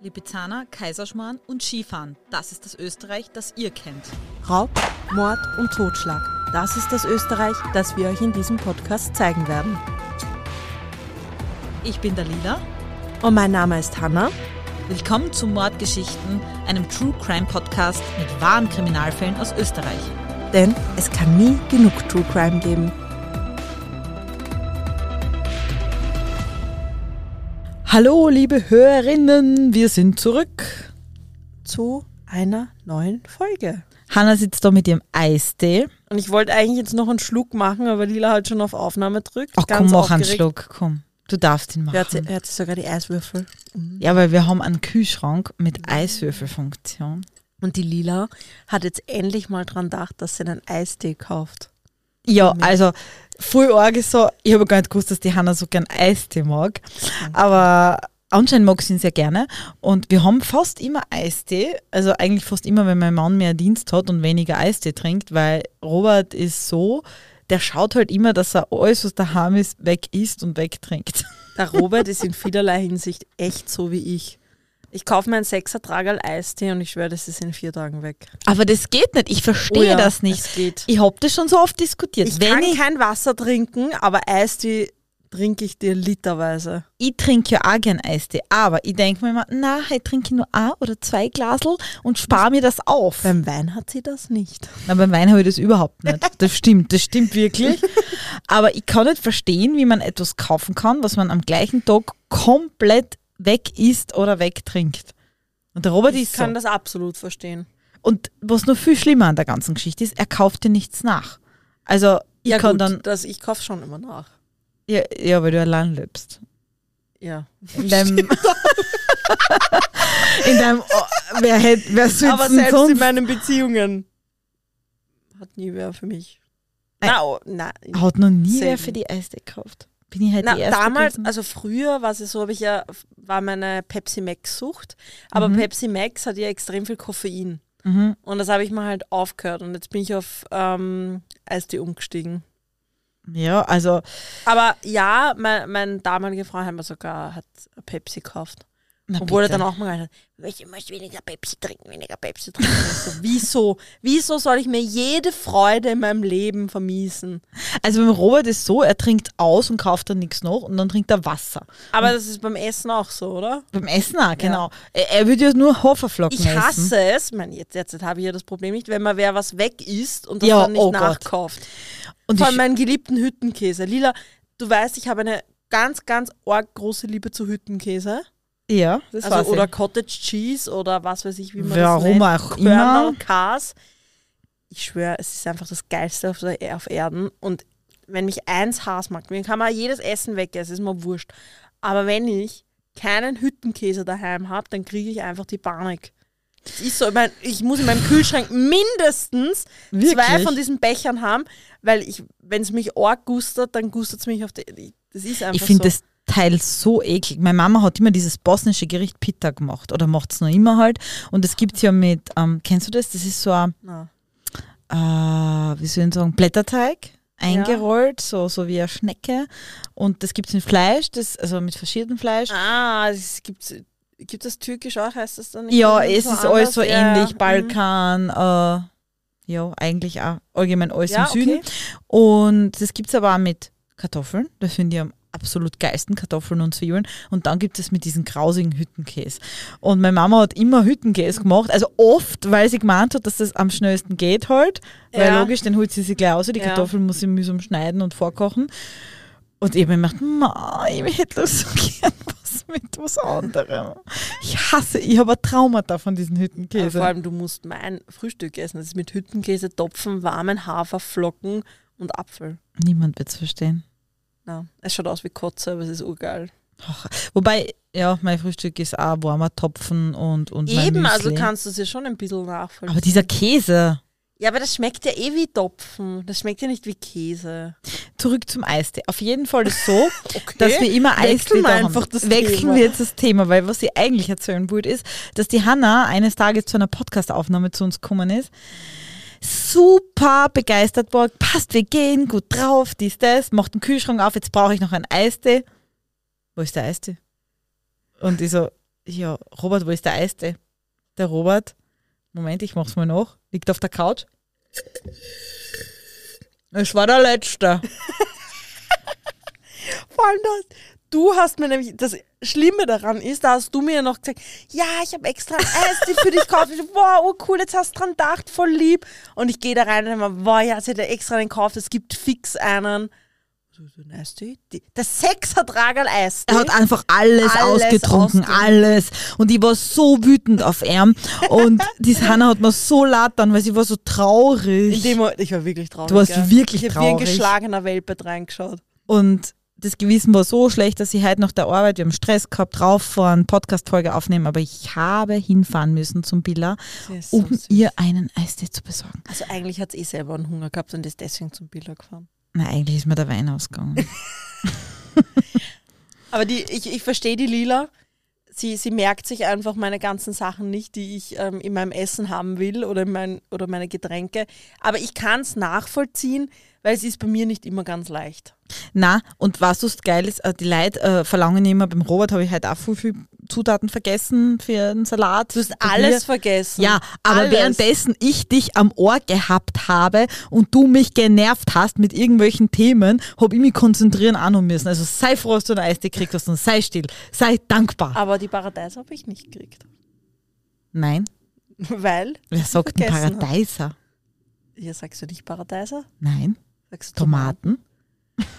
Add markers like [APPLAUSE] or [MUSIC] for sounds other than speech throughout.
Lipizzaner, Kaiserschmarrn und Skifahren. Das ist das Österreich, das ihr kennt. Raub, Mord und Totschlag. Das ist das Österreich, das wir euch in diesem Podcast zeigen werden. Ich bin Dalila. Und mein Name ist Hanna. Willkommen zu Mordgeschichten, einem True Crime Podcast mit wahren Kriminalfällen aus Österreich. Denn es kann nie genug True Crime geben. Hallo, liebe Hörerinnen, wir sind zurück zu einer neuen Folge. Hanna sitzt da mit ihrem Eistee. Und ich wollte eigentlich jetzt noch einen Schluck machen, aber Lila hat schon auf Aufnahme drückt. Ach komm, mach einen Schluck, komm. Du darfst ihn machen. Er hat, er hat sogar die Eiswürfel. Mhm. Ja, weil wir haben einen Kühlschrank mit Eiswürfelfunktion. Und die Lila hat jetzt endlich mal dran gedacht, dass sie einen Eistee kauft. Ja, also voll arg ist so, ich habe gar nicht gewusst, dass die Hanna so gern Eistee mag. Aber anscheinend mag sie ihn sehr gerne. Und wir haben fast immer Eistee. Also eigentlich fast immer, wenn mein Mann mehr Dienst hat und weniger Eistee trinkt, weil Robert ist so, der schaut halt immer, dass er alles, was daheim ist, weg isst und wegtrinkt. Der Robert ist in vielerlei Hinsicht echt so wie ich. Ich kaufe mir einen Sechsertragerl Eistee und ich schwöre, das ist in vier Tagen weg. Aber das geht nicht. Ich verstehe Oh ja, das nicht. es geht. Ich habe das schon so oft diskutiert. Ich Wenn kann ich, kein Wasser trinken, aber Eistee trinke ich dir literweise. ich trinke ja auch gern Eistee, aber ich denke mir immer, na, ich trinke nur ein oder zwei Glasel und spare mir das auf. Beim Wein hat sie das nicht. Na, beim Wein habe ich das überhaupt nicht. Das stimmt, das stimmt wirklich. [LAUGHS] Aber ich kann nicht verstehen, wie man etwas kaufen kann, was man am gleichen Tag komplett weg isst oder wegtrinkt. Und der Robert Ich ist kann so. das absolut verstehen. Und was noch viel schlimmer an der ganzen Geschichte ist, er kauft dir nichts nach. Also ich ja kann gut, dann, das, ich kaufe schon immer nach. ja, ja, weil du allein lebst. Ja. In deinem, [LAUGHS] in deinem, oh, wer hätte, wer soll's aber selbst sonst? in meinen Beziehungen hat nie wer für mich. Nein. Na, oh, Hat noch nie wer Selten. für die Eistee gekauft. Bin ich halt Na, die erste damals, gewesen. also früher war es so, habe ich ja, war meine Pepsi Max Sucht, aber Mhm. Pepsi Max hat ja extrem viel Koffein. Mhm. Und das habe ich mal halt aufgehört und jetzt bin ich auf ähm, Eistee umgestiegen. Ja, also Aber ja, mein, mein damaliger Freund hat mir sogar hat Pepsi gekauft. Na Obwohl er bitte. dann auch mal gesagt hat, ich möchte weniger Pepsi trinken, weniger Pepsi trinken. Und [LAUGHS] ich so, wieso? Wieso soll ich mir jede Freude in meinem Leben vermiesen? Also beim Robert ist so, er trinkt aus und kauft dann nichts noch und dann trinkt er Wasser. Aber das ist beim Essen auch so, oder? Beim Essen auch, genau. Er, er würde ja nur Haferflocken Ich essen. hasse es, ich meine, jetzt, jetzt habe ich ja das Problem nicht, wenn man wer was weg isst und das Ja, dann nicht oh Gott. nachkauft. Und Vor allem ich, meinen geliebten Hüttenkäse. Lila, du weißt, ich habe eine ganz, ganz arg große Liebe zu Hüttenkäse. Ja, das also, weiß oder ich. Cottage Cheese oder was weiß ich, wie man Warum das nennt. auch immer. Körner, Kas. Ich schwöre, es ist einfach das Geilste auf, der, auf Erden. Und wenn mich eins Hass macht, mir kann man jedes Essen wegessen, ist mir wurscht. Aber wenn ich keinen Hüttenkäse daheim habe, dann kriege ich einfach die Panik. Es ist so, ich, mein, ich muss in meinem Kühlschrank mindestens zwei Wirklich? von diesen Bechern haben, weil ich, wenn es mich arg gustert, dann gustert es mich auf die. Das ist einfach Ich finde so. das Teil so eklig. Meine Mama hat immer dieses bosnische Gericht Pita gemacht oder macht es noch immer halt. Und das gibt es ja mit, ähm, kennst du das? Das ist so ein, äh, wie soll ich sagen, Blätterteig eingerollt, so, so wie eine Schnecke. Und das gibt es mit Fleisch, das, also mit verschiedenem Fleisch. Ah, es gibt, gibt es türkisch auch, heißt das dann nicht? Ja, es ist alles so anders? Ja, ähnlich. ja. Balkan, äh, ja, eigentlich auch allgemein alles Ja, im Süden. okay. Und das gibt es aber auch mit Kartoffeln. Das finde ich am absolut geilsten Kartoffeln und Zwiebeln. Und dann gibt es mit diesem grausigen Hüttenkäse. Und meine Mama hat immer Hüttenkäse gemacht. Also oft, weil sie gemeint hat, dass das am schnellsten geht halt. Weil Ja. logisch, den holt sie sich gleich aus. Die Ja. Kartoffeln muss sie mühsam schneiden und vorkochen. Und ich habe mir gedacht, Ma, ich hätte so [LAUGHS] gern was mit was anderem. Ich hasse, ich habe ein Traumata von diesen Aber Hüttenkäse. vor allem, du musst mein Frühstück essen. Das ist mit Hüttenkäse, Topfen, warmen Haferflocken und Apfel. Niemand wird es verstehen. Na, es schaut aus wie Kotze, aber es ist urgeil. Ach, wobei, ja, mein Frühstück ist auch warmer Topfen und, und Eben, also kannst du es ja schon ein bisschen nachvollziehen. Aber dieser Käse. ja, aber das schmeckt ja eh wie Topfen. Das schmeckt ja nicht wie Käse. Zurück zum Eistee. Auf jeden Fall ist so, [LAUGHS] Okay. dass wir immer Eistee da haben. Wechseln Thema. wir jetzt das Thema, weil was ich eigentlich erzählen wollte, ist, dass die Hanna eines Tages zu einer Podcast-Aufnahme zu uns gekommen ist. Super begeistert war, passt, wir gehen, gut drauf, dies, das, macht den Kühlschrank auf, jetzt brauche ich noch einen Eistee. Wo ist der Eistee? Und ich so, ja, Robert, wo ist der Eistee? Der Robert, Moment, ich mach's mal noch, liegt auf der Couch. Es war der letzte. [LAUGHS] Vor allem das, du hast mir nämlich, das Schlimme daran ist, da hast du mir ja noch gesagt, ja, ich habe extra Eistee für dich gekauft. Ich wow, oh cool, jetzt hast du dran gedacht, voll lieb. Und ich gehe da rein und denke mir, wow, ja, sie hat ja extra einen gekauft, es gibt fix einen. So, so ein Eistee? Die- Der Sechser-Tragerl Eistee. Er hat einfach alles, Alles ausgetrunken, alles. Und ich war so wütend auf ihn. Und die Hanna hat mir so leid dann, weil sie war so traurig. In dem ich war wirklich traurig. Du warst gell? wirklich ich hab wie ein traurig. geschlagener Welpe reingeschaut. Und das Gewissen war so schlecht, dass ich heute nach der Arbeit, wir haben Stress gehabt, rauffahren, Podcast-Folge aufnehmen, aber ich habe hinfahren müssen zum Billa, so um süß. ihr einen Eistee zu besorgen. Also eigentlich hat sie eh selber einen Hunger gehabt und ist deswegen zum Biller gefahren. Na, eigentlich ist mir der Wein ausgegangen. [LAUGHS] [LAUGHS] Aber die, ich, ich verstehe die Lila. Sie, sie merkt sich einfach meine ganzen Sachen nicht, die ich ähm, in meinem Essen haben will oder, in mein, oder meine Getränke. Aber ich kann es nachvollziehen, weil es ist bei mir nicht immer ganz leicht. Na, und was ist, äh, die Leute äh, verlangen immer, beim Robert habe ich heute auch viel, viel Zutaten vergessen für einen Salat. Du hast alles vergessen. Ja, aber Alles. währenddessen ich dich am Ohr gehabt habe und du mich genervt hast mit irgendwelchen Themen, habe ich mich konzentrieren noch müssen. Also sei froh, dass du einen Eistee gekriegt hast und sei still. Sei dankbar. Aber die Paradeiser habe ich nicht gekriegt. Nein, [LAUGHS] Weil, wer sagt ein. Paradeiser? hier sagst du nicht Paradeiser, Nein, du Tomaten. Tomaten.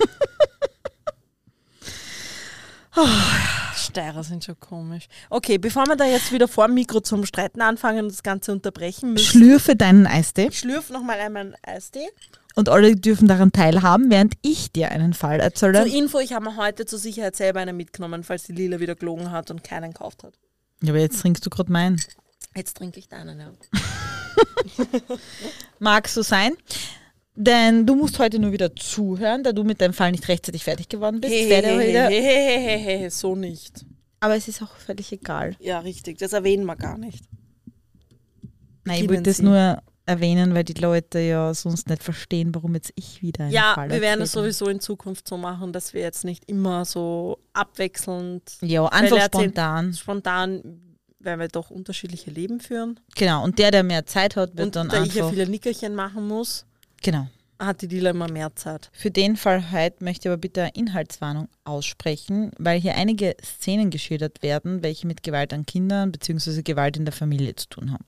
[LAUGHS] Steirer sind schon komisch. Okay, bevor wir da jetzt wieder vor dem Mikro zum Streiten anfangen und das Ganze unterbrechen müssen, Schlürfe deinen Eistee schlürf nochmal einmal einen Eistee. und alle dürfen daran teilhaben, während ich dir einen Fall erzähle. Zur Info, ich habe mir heute zur Sicherheit selber einen mitgenommen, falls die Lila wieder gelogen hat und keinen gekauft hat. Ja, aber jetzt trinkst du gerade meinen. Jetzt trinke ich deinen, ja. [LAUGHS] Mag so sein. Denn du musst heute nur wieder zuhören, da du mit deinem Fall nicht rechtzeitig fertig geworden bist. Hehehehe, [LAUGHS] so nicht. Aber es ist auch völlig egal. Ja, richtig, das erwähnen wir gar nicht. Nein, ich wollte das nur erwähnen, weil die Leute ja sonst nicht verstehen, warum jetzt ich wieder einen Ja, Fall wir werden es sowieso in Zukunft so machen, dass wir jetzt nicht immer so abwechselnd, Ja, einfach spontan. spontan, weil wir doch unterschiedliche Leben führen. Genau. Und der, der mehr Zeit hat, wird Und dann da ich ja einfach. viele Nickerchen machen muss, genau. hat die Lila immer mehr Zeit. Für den Fall heute möchte ich aber bitte eine Inhaltswarnung aussprechen, weil hier einige Szenen geschildert werden, welche mit Gewalt an Kindern bzw. Gewalt in der Familie zu tun haben.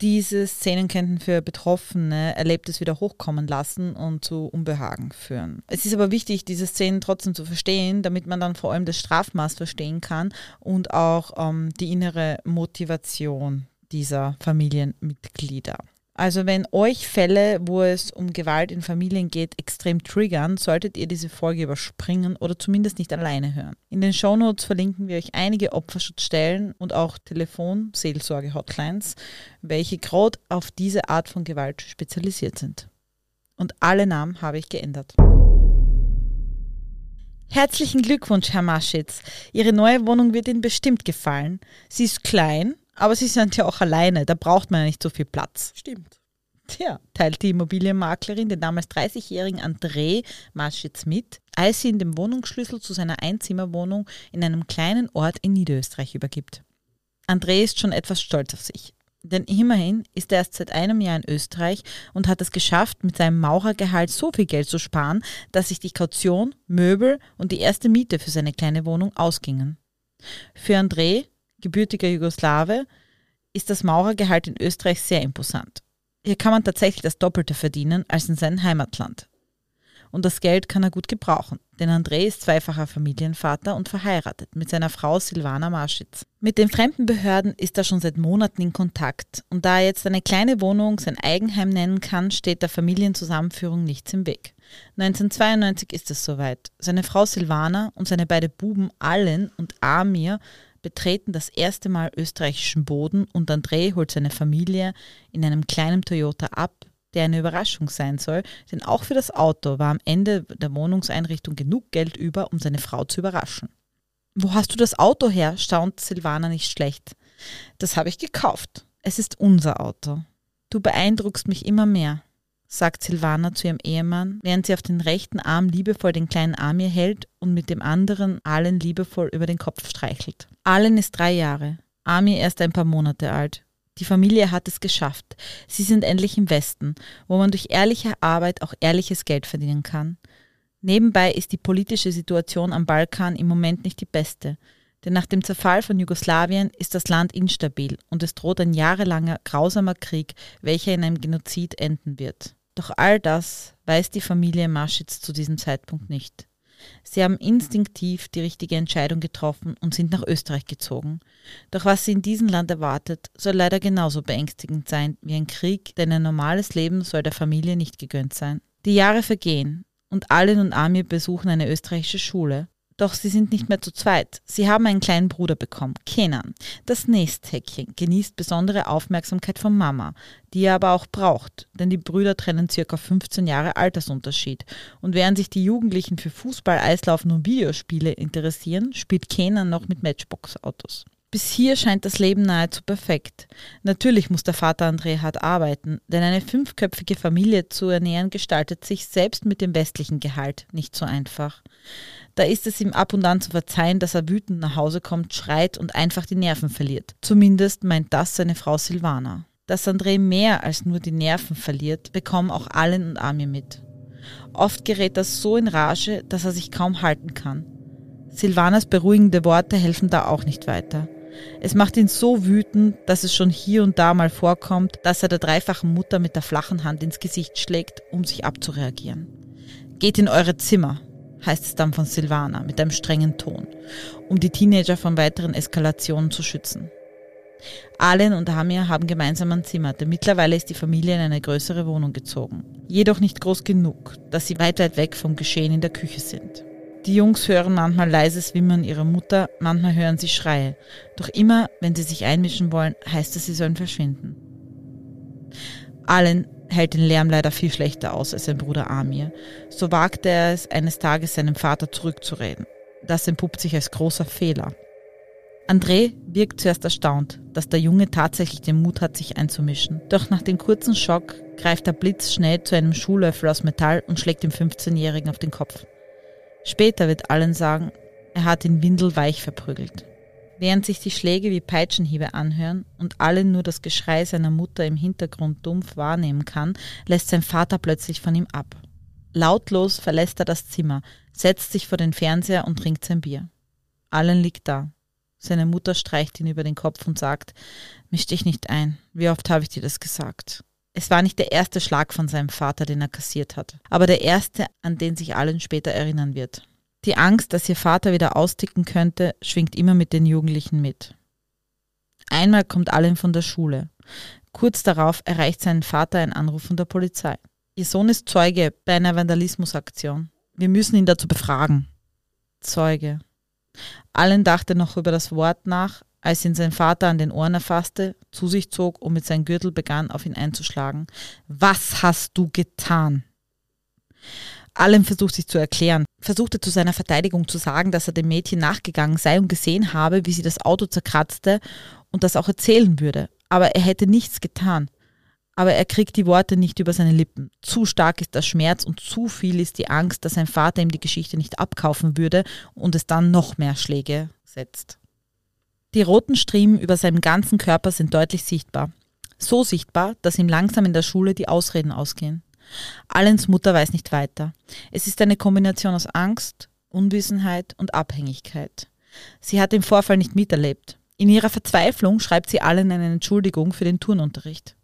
Diese Szenen könnten für Betroffene Erlebtes wieder hochkommen lassen und zu Unbehagen führen. Es ist aber wichtig, diese Szenen trotzdem zu verstehen, damit man dann vor allem das Strafmaß verstehen kann und auch ähm, die innere Motivation dieser Familienmitglieder. Also wenn euch Fälle, wo es um Gewalt in Familien geht, extrem triggern, solltet ihr diese Folge überspringen oder zumindest nicht alleine hören. In den Shownotes verlinken wir euch einige Opferschutzstellen und auch Telefon-Seelsorge-Hotlines, welche gerade auf diese Art von Gewalt spezialisiert sind. Und alle Namen habe ich geändert. Herzlichen Glückwunsch, Herr Maschitz. Ihre neue Wohnung wird Ihnen bestimmt gefallen. Sie ist klein, aber Sie sind ja auch alleine. Da braucht man ja nicht so viel Platz. Stimmt. Tja, teilt die Immobilienmaklerin den damals 30-jährigen André Maschitz mit, als sie ihm den Wohnungsschlüssel zu seiner Einzimmerwohnung in einem kleinen Ort in Niederösterreich übergibt. André ist schon etwas stolz auf sich. Denn immerhin ist er erst seit einem Jahr in Österreich und hat es geschafft, mit seinem Maurergehalt so viel Geld zu sparen, dass sich die Kaution, Möbel und die erste Miete für seine kleine Wohnung ausgingen. Für André, gebürtiger Jugoslawe, ist das Maurergehalt in Österreich sehr imposant. Hier kann man tatsächlich das Doppelte verdienen als in seinem Heimatland. Und das Geld kann er gut gebrauchen, denn André ist zweifacher Familienvater und verheiratet mit seiner Frau Silvana Marschitz. Mit den fremden Behörden ist er schon seit Monaten in Kontakt und da er jetzt eine kleine Wohnung sein Eigenheim nennen kann, steht der Familienzusammenführung nichts im Weg. 1992 ist es soweit. Seine Frau Silvana und seine beiden Buben Allen und Amir betreten das erste Mal österreichischen Boden und André holt seine Familie in einem kleinen Toyota ab, der eine Überraschung sein soll, denn auch für das Auto war am Ende der Wohnungseinrichtung genug Geld über, um seine Frau zu überraschen. Wo hast du das Auto her? staunt Silvana nicht schlecht. Das habe ich gekauft. Es ist unser Auto. Du beeindruckst mich immer mehr. Sagt Silvana zu ihrem Ehemann, während sie auf den rechten Arm liebevoll den kleinen Amir hält und mit dem anderen Allen liebevoll über den Kopf streichelt. Allen ist drei Jahre, Amir erst ein paar Monate alt. Die Familie hat es geschafft. Sie sind endlich im Westen, wo man durch ehrliche Arbeit auch ehrliches Geld verdienen kann. Nebenbei ist die politische Situation am Balkan im Moment nicht die beste. Denn nach dem Zerfall von Jugoslawien ist das Land instabil und es droht ein jahrelanger grausamer Krieg, welcher in einem Genozid enden wird. Doch all das weiß die Familie Maschitz zu diesem Zeitpunkt nicht. Sie haben instinktiv die richtige Entscheidung getroffen und sind nach Österreich gezogen. Doch was sie in diesem Land erwartet, soll leider genauso beängstigend sein wie ein Krieg, denn ein normales Leben soll der Familie nicht gegönnt sein. Die Jahre vergehen und Alin und Amir besuchen eine österreichische Schule. Doch sie sind nicht mehr zu zweit. Sie haben einen kleinen Bruder bekommen, Kenan. Das Nesthäkchen genießt besondere Aufmerksamkeit von Mama, die er aber auch braucht, denn die Brüder trennen circa 15 Jahre Altersunterschied. Und während sich die Jugendlichen für Fußball, Eislaufen und Videospiele interessieren, spielt Kenan noch mit Matchbox-Autos. Bis hier scheint das Leben nahezu perfekt. Natürlich muss der Vater André hart arbeiten, denn eine fünfköpfige Familie zu ernähren gestaltet sich selbst mit dem westlichen Gehalt nicht so einfach. Da ist es ihm ab und an zu verzeihen, dass er wütend nach Hause kommt, schreit und einfach die Nerven verliert. Zumindest meint das seine Frau Silvana. Dass André mehr als nur die Nerven verliert, bekommen auch Allen und Amir mit. Oft gerät er so in Rage, dass er sich kaum halten kann. Silvanas beruhigende Worte helfen da auch nicht weiter. Es macht ihn so wütend, dass es schon hier und da mal vorkommt, dass er der dreifachen Mutter mit der flachen Hand ins Gesicht schlägt, um sich abzureagieren. Geht in eure Zimmer, heißt es dann von Silvana mit einem strengen Ton, um die Teenager von weiteren Eskalationen zu schützen. Alen und Hamir haben gemeinsam ein Zimmer, denn mittlerweile ist die Familie in eine größere Wohnung gezogen. Jedoch nicht groß genug, dass sie weit weit weg vom Geschehen in der Küche sind. Die Jungs hören manchmal leises Wimmern ihrer Mutter, manchmal hören sie Schreie. Doch immer, wenn sie sich einmischen wollen, heißt es, sie sollen verschwinden. Allen hält den Lärm leider viel schlechter aus als sein Bruder Amir. So wagte er es, eines Tages seinem Vater zurückzureden. Das entpuppt sich als großer Fehler. André wirkt zuerst erstaunt, dass der Junge tatsächlich den Mut hat, sich einzumischen. Doch nach dem kurzen Schock greift der Blitz schnell zu einem Schuhlöffel aus Metall und schlägt dem 15-Jährigen auf den Kopf. Später wird allen sagen, er hat ihn windelweich verprügelt. Während sich die Schläge wie Peitschenhiebe anhören und allen nur das Geschrei seiner Mutter im Hintergrund dumpf wahrnehmen kann, lässt sein Vater plötzlich von ihm ab. Lautlos verlässt er das Zimmer, setzt sich vor den Fernseher und trinkt sein Bier. Allen liegt da. Seine Mutter streicht ihn über den Kopf und sagt, misch dich nicht ein. Wie oft habe ich dir das gesagt? Es war nicht der erste Schlag von seinem Vater, den er kassiert hat, aber der erste, an den sich allen später erinnern wird. Die Angst, dass ihr Vater wieder austicken könnte, schwingt immer mit den Jugendlichen mit. Einmal kommt Allen von der Schule. Kurz darauf erreicht seinen Vater ein Anruf von der Polizei. Ihr Sohn ist Zeuge bei einer Vandalismusaktion. Wir müssen ihn dazu befragen. Zeuge. Allen dachte noch über das Wort nach, als ihn sein Vater an den Ohren erfasste, zu sich zog und mit seinem Gürtel begann, auf ihn einzuschlagen. Was hast du getan? Allem versucht sich zu erklären, versuchte zu seiner Verteidigung zu sagen, dass er dem Mädchen nachgegangen sei und gesehen habe, wie sie das Auto zerkratzte und das auch erzählen würde. Aber er hätte nichts getan. Aber er kriegt die Worte nicht über seine Lippen. Zu stark ist der Schmerz und zu viel ist die Angst, dass sein Vater ihm die Geschichte nicht abkaufen würde und es dann noch mehr Schläge setzt. Die roten Striemen über seinem ganzen Körper sind deutlich sichtbar. So sichtbar, dass ihm langsam in der Schule die Ausreden ausgehen. Allens Mutter weiß nicht weiter. Es ist eine Kombination aus Angst, Unwissenheit und Abhängigkeit. Sie hat den Vorfall nicht miterlebt. In ihrer Verzweiflung schreibt sie allen eine Entschuldigung für den Turnunterricht.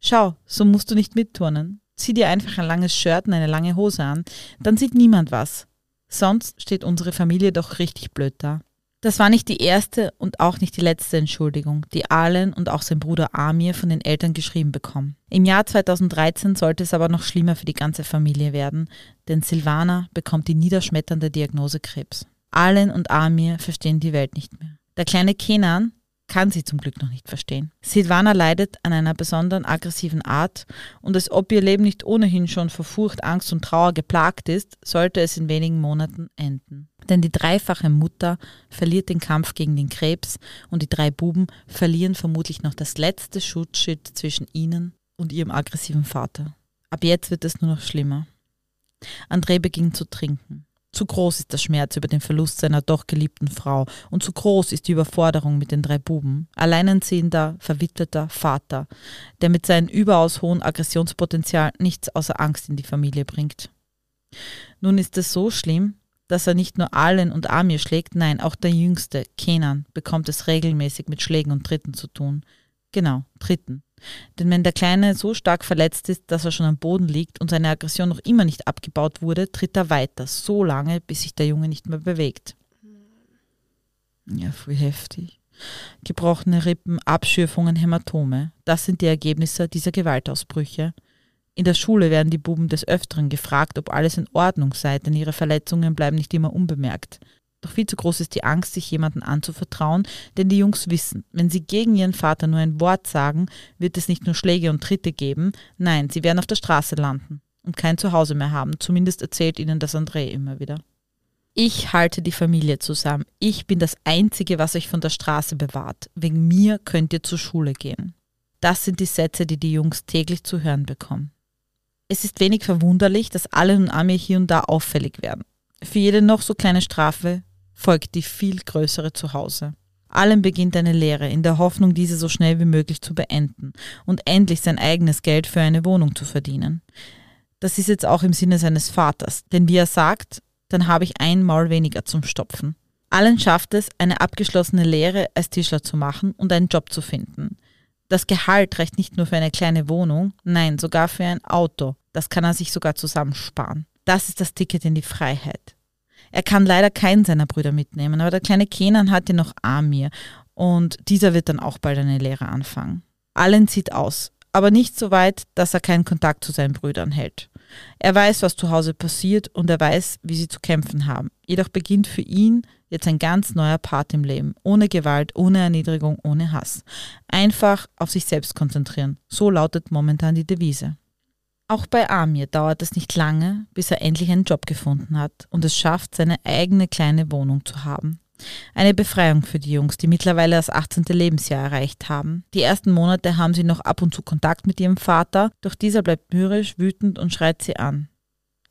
Schau, so musst du nicht mitturnen. Zieh dir einfach ein langes Shirt und eine lange Hose an, dann sieht niemand was. Sonst steht unsere Familie doch richtig blöd da. Das war nicht die erste und auch nicht die letzte Entschuldigung, die Allen und auch sein Bruder Amir von den Eltern geschrieben bekommen. Im Jahr 2013 sollte es aber noch schlimmer für die ganze Familie werden, denn Silvana bekommt die niederschmetternde Diagnose Krebs. Allen und Amir verstehen die Welt nicht mehr. Der kleine Kenan kann sie zum Glück noch nicht verstehen. Silvana leidet an einer besonderen aggressiven Art und als ob ihr Leben nicht ohnehin schon vor Furcht, Angst und Trauer geplagt ist, sollte es in wenigen Monaten enden. Denn die dreifache Mutter verliert den Kampf gegen den Krebs und die drei Buben verlieren vermutlich noch das letzte Schutzschild zwischen ihnen und ihrem aggressiven Vater. Ab jetzt wird es nur noch schlimmer. André beginnt zu trinken. Zu groß ist der Schmerz über den Verlust seiner doch geliebten Frau und zu groß ist die Überforderung mit den drei Buben. Alleinerziehender, verwitweter Vater, der mit seinem überaus hohen Aggressionspotenzial nichts außer Angst in die Familie bringt. Nun ist es so schlimm, dass er nicht nur Allen und Amir schlägt, nein, auch der Jüngste, Kenan, bekommt es regelmäßig mit Schlägen und Tritten zu tun. Genau, Tritten. Denn wenn der Kleine so stark verletzt ist, dass er schon am Boden liegt und seine Aggression noch immer nicht abgebaut wurde, tritt er weiter, so lange, bis sich der Junge nicht mehr bewegt. Ja, voll heftig. Gebrochene Rippen, Abschürfungen, Hämatome. Das sind die Ergebnisse dieser Gewaltausbrüche. In der Schule werden die Buben des Öfteren gefragt, ob alles in Ordnung sei, denn ihre Verletzungen bleiben nicht immer unbemerkt. Doch viel zu groß ist die Angst, sich jemandem anzuvertrauen, denn die Jungs wissen, wenn sie gegen ihren Vater nur ein Wort sagen, wird es nicht nur Schläge und Tritte geben, nein, sie werden auf der Straße landen und kein Zuhause mehr haben. Zumindest erzählt ihnen das André immer wieder. Ich halte die Familie zusammen. Ich bin das Einzige, was euch von der Straße bewahrt. Wegen mir könnt ihr zur Schule gehen. Das sind die Sätze, die die Jungs täglich zu hören bekommen. Es ist wenig verwunderlich, dass alle und Amir hier und da auffällig werden. Für jede noch so kleine Strafe folgt die viel größere zu Hause. Allen beginnt eine Lehre, in der Hoffnung, diese so schnell wie möglich zu beenden und endlich sein eigenes Geld für eine Wohnung zu verdienen. Das ist jetzt auch im Sinne seines Vaters, denn wie er sagt, dann habe ich ein Maul weniger zum Stopfen. Allen schafft es, eine abgeschlossene Lehre als Tischler zu machen und einen Job zu finden. Das Gehalt reicht nicht nur für eine kleine Wohnung, nein, sogar für ein Auto. Das kann er sich sogar zusammensparen. Das ist das Ticket in die Freiheit. Er kann leider keinen seiner Brüder mitnehmen, aber der kleine Kenan hat ja noch Amir und dieser wird dann auch bald eine Lehre anfangen. Allen sieht aus, aber nicht so weit, dass er keinen Kontakt zu seinen Brüdern hält. Er weiß, was zu Hause passiert und er weiß, wie sie zu kämpfen haben. Jedoch beginnt für ihn jetzt ein ganz neuer Part im Leben. Ohne Gewalt, ohne Erniedrigung, ohne Hass. Einfach auf sich selbst konzentrieren. So lautet momentan die Devise. Auch bei Amir dauert es nicht lange, bis er endlich einen Job gefunden hat und es schafft, seine eigene kleine Wohnung zu haben. Eine Befreiung für die Jungs, die mittlerweile das 18. Lebensjahr erreicht haben. Die ersten Monate haben sie noch ab und zu Kontakt mit ihrem Vater, doch dieser bleibt mürrisch, wütend und schreit sie an.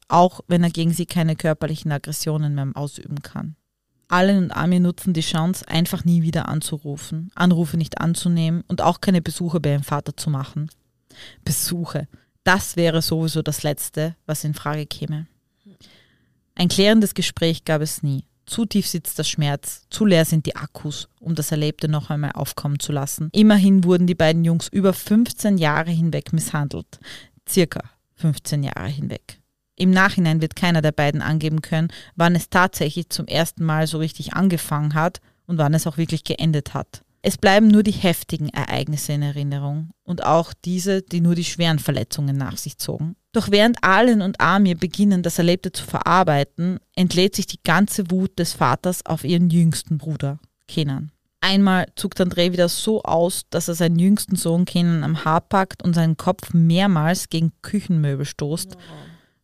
Auch wenn er gegen sie keine körperlichen Aggressionen mehr ausüben kann. Allen und Amir nutzen die Chance, einfach nie wieder anzurufen, Anrufe nicht anzunehmen und auch keine Besuche bei ihrem Vater zu machen. Besuche. Das wäre sowieso das Letzte, was in Frage käme. Ein klärendes Gespräch gab es nie. Zu tief sitzt der Schmerz, zu leer sind die Akkus, um das Erlebte noch einmal aufkommen zu lassen. Immerhin wurden die beiden Jungs über 15 Jahre hinweg misshandelt. Circa 15 Jahre hinweg. Im Nachhinein wird keiner der beiden angeben können, wann es tatsächlich zum ersten Mal so richtig angefangen hat und wann es auch wirklich geendet hat. Es bleiben nur die heftigen Ereignisse in Erinnerung und auch diese, die nur die schweren Verletzungen nach sich zogen. Doch während Allen und Amir beginnen, das Erlebte zu verarbeiten, entlädt sich die ganze Wut des Vaters auf ihren jüngsten Bruder, Kenan. Einmal zuckt André wieder so aus, dass er seinen jüngsten Sohn Kenan am Haar packt und seinen Kopf mehrmals gegen Küchenmöbel stoßt,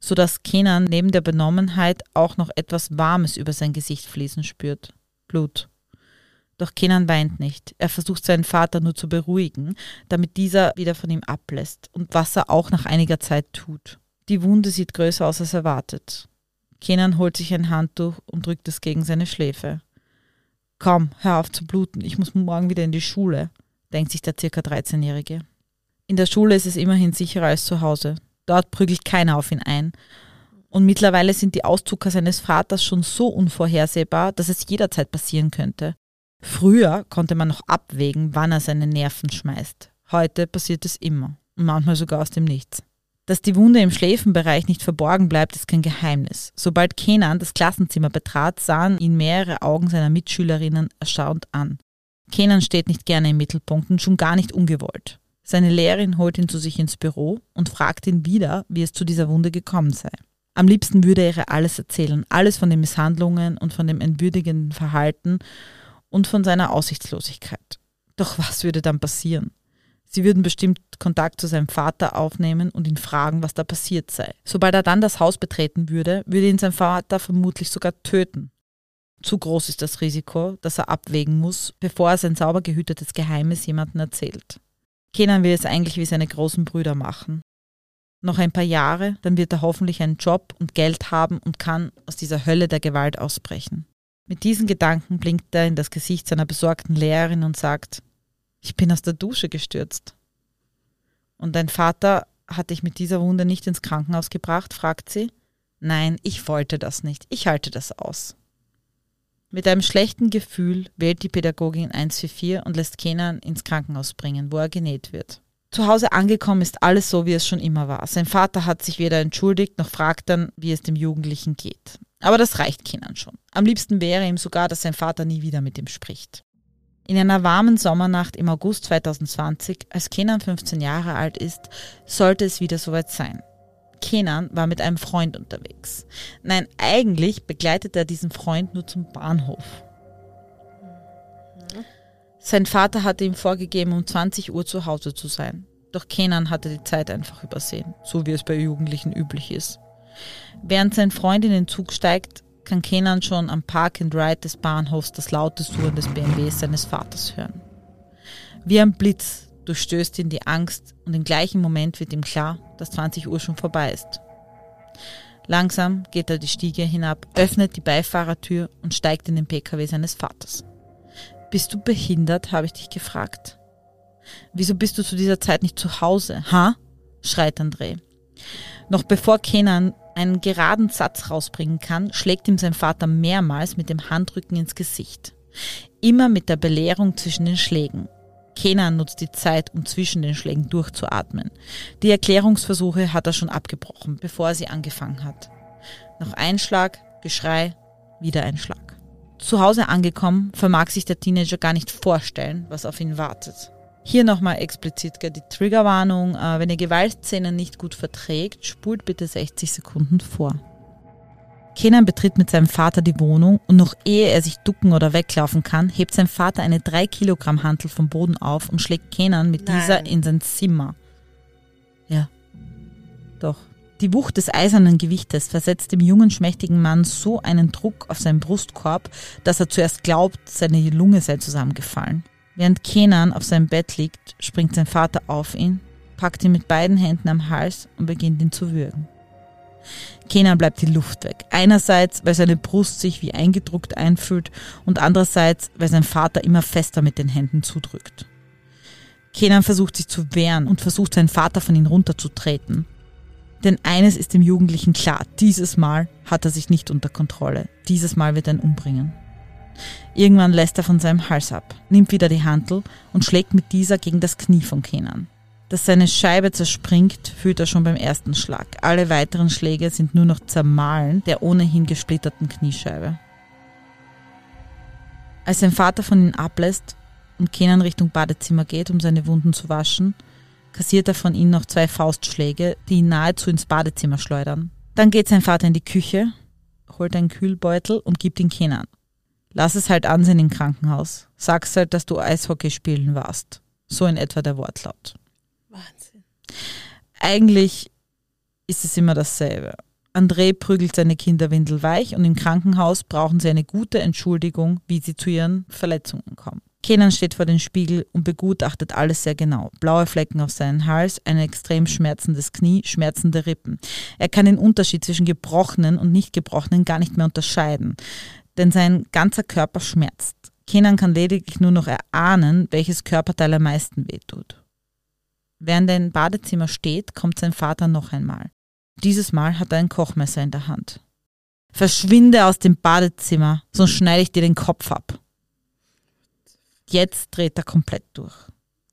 sodass Kenan neben der Benommenheit auch noch etwas Warmes über sein Gesicht fließen spürt. Blut. Doch Kenan weint nicht. Er versucht seinen Vater nur zu beruhigen, damit dieser wieder von ihm ablässt und was er auch nach einiger Zeit tut. Die Wunde sieht größer aus als erwartet. Kenan holt sich ein Handtuch und drückt es gegen seine Schläfe. Komm, hör auf zu bluten, ich muss morgen wieder in die Schule, denkt sich der circa 13-Jährige. In der Schule ist es immerhin sicherer als zu Hause. Dort prügelt keiner auf ihn ein. Und mittlerweile sind die Auszucker seines Vaters schon so unvorhersehbar, dass es jederzeit passieren könnte. Früher konnte man noch abwägen, wann er seine Nerven schmeißt. Heute passiert es immer und manchmal sogar aus dem Nichts. Dass die Wunde im Schläfenbereich nicht verborgen bleibt, ist kein Geheimnis. Sobald Kenan das Klassenzimmer betrat, sahen ihn mehrere Augen seiner Mitschülerinnen erstaunt an. Kenan steht nicht gerne im Mittelpunkt und schon gar nicht ungewollt. Seine Lehrerin holt ihn zu sich ins Büro und fragt ihn wieder, wie es zu dieser Wunde gekommen sei. Am liebsten würde er ihr alles erzählen, alles von den Misshandlungen und von dem entwürdigenden Verhalten und von seiner Aussichtslosigkeit. Doch was würde dann passieren? Sie würden bestimmt Kontakt zu seinem Vater aufnehmen und ihn fragen, was da passiert sei. Sobald er dann das Haus betreten würde, würde ihn sein Vater vermutlich sogar töten. Zu groß ist das Risiko, das er abwägen muss, bevor er sein sauber gehütetes Geheimnis jemandem erzählt. Kenan will es eigentlich wie seine großen Brüder machen. Noch ein paar Jahre, dann wird er hoffentlich einen Job und Geld haben und kann aus dieser Hölle der Gewalt ausbrechen. Mit diesen Gedanken blinkt er in das Gesicht seiner besorgten Lehrerin und sagt, ich bin aus der Dusche gestürzt. Und dein Vater hat dich mit dieser Wunde nicht ins Krankenhaus gebracht, fragt sie. Nein, ich wollte das nicht. Ich halte das aus. Mit einem schlechten Gefühl wählt die Pädagogin 144 und lässt Kenan ins Krankenhaus bringen, wo er genäht wird. Zu Hause angekommen ist alles so, wie es schon immer war. Sein Vater hat sich weder entschuldigt noch fragt dann, wie es dem Jugendlichen geht. Aber das reicht Kenan schon. Am liebsten wäre ihm sogar, dass sein Vater nie wieder mit ihm spricht. In einer warmen Sommernacht im August 2020, als Kenan 15 Jahre alt ist, sollte es wieder soweit sein. Kenan war mit einem Freund unterwegs. Nein, eigentlich begleitet er diesen Freund nur zum Bahnhof. Sein Vater hatte ihm vorgegeben, um 20 Uhr zu Hause zu sein. Doch Kenan hatte die Zeit einfach übersehen, so wie es bei Jugendlichen üblich ist. Während sein Freund in den Zug steigt, kann Kenan schon am Park and Ride des Bahnhofs das laute Surren des BMWs seines Vaters hören. Wie ein Blitz durchstößt ihn die Angst und im gleichen Moment wird ihm klar, dass 20 Uhr schon vorbei ist. Langsam geht er die Stiege hinab, öffnet die Beifahrertür und steigt in den Pkw seines Vaters. Bist du behindert? habe ich dich gefragt. Wieso bist du zu dieser Zeit nicht zu Hause? Ha? schreit André. Noch bevor Kenan einen geraden Satz rausbringen kann, schlägt ihm sein Vater mehrmals mit dem Handrücken ins Gesicht. Immer mit der Belehrung zwischen den Schlägen. Kenan nutzt die Zeit, um zwischen den Schlägen durchzuatmen. Die Erklärungsversuche hat er schon abgebrochen, bevor er sie angefangen hat. Noch ein Schlag, Geschrei, wieder ein Schlag. Zu Hause angekommen, vermag sich der Teenager gar nicht vorstellen, was auf ihn wartet. Hier nochmal explizit die Triggerwarnung. Äh, wenn ihr Gewaltszenen nicht gut verträgt, spult bitte 60 Sekunden vor. Kenan betritt mit seinem Vater die Wohnung und noch ehe er sich ducken oder weglaufen kann, hebt sein Vater eine 3 Kilogramm Hantel vom Boden auf und schlägt Kenan mit Nein. dieser in sein Zimmer. Ja. Doch. Die Wucht des eisernen Gewichtes versetzt dem jungen, schmächtigen Mann so einen Druck auf seinen Brustkorb, dass er zuerst glaubt, seine Lunge sei zusammengefallen. Während Kenan auf seinem Bett liegt, springt sein Vater auf ihn, packt ihn mit beiden Händen am Hals und beginnt ihn zu würgen. Kenan bleibt die Luft weg. Einerseits, weil seine Brust sich wie eingedruckt einfühlt und andererseits, weil sein Vater immer fester mit den Händen zudrückt. Kenan versucht sich zu wehren und versucht seinen Vater von ihm runterzutreten. Denn eines ist dem Jugendlichen klar, dieses Mal hat er sich nicht unter Kontrolle. Dieses Mal wird er ihn umbringen. Irgendwann lässt er von seinem Hals ab, nimmt wieder die Hantel und schlägt mit dieser gegen das Knie von Kenan. Dass seine Scheibe zerspringt, fühlt er schon beim ersten Schlag. Alle weiteren Schläge sind nur noch Zermahlen der ohnehin gesplitterten Kniescheibe. Als sein Vater von ihm ablässt und Kenan Richtung Badezimmer geht, um seine Wunden zu waschen, kassiert er von ihm noch zwei Faustschläge, die ihn nahezu ins Badezimmer schleudern. Dann geht sein Vater in die Küche, holt einen Kühlbeutel und gibt ihn Kenan. Lass es halt ansehen im Krankenhaus. Sag's halt, dass du Eishockey spielen warst. So in etwa der Wortlaut. Wahnsinn. Eigentlich ist es immer dasselbe. André prügelt seine Kinderwindel weich und im Krankenhaus brauchen sie eine gute Entschuldigung, wie sie zu ihren Verletzungen kommen. Kenan steht vor dem Spiegel und begutachtet alles sehr genau. Blaue Flecken auf seinen Hals, ein extrem schmerzendes Knie, schmerzende Rippen. Er kann den Unterschied zwischen gebrochenen und nicht gebrochenen gar nicht mehr unterscheiden, denn sein ganzer Körper schmerzt. Kenan kann lediglich nur noch erahnen, welches Körperteil am meisten wehtut. Während er im Badezimmer steht, kommt sein Vater noch einmal. Dieses Mal hat er ein Kochmesser in der Hand. Verschwinde aus dem Badezimmer, sonst schneide ich dir den Kopf ab. Jetzt dreht er komplett durch.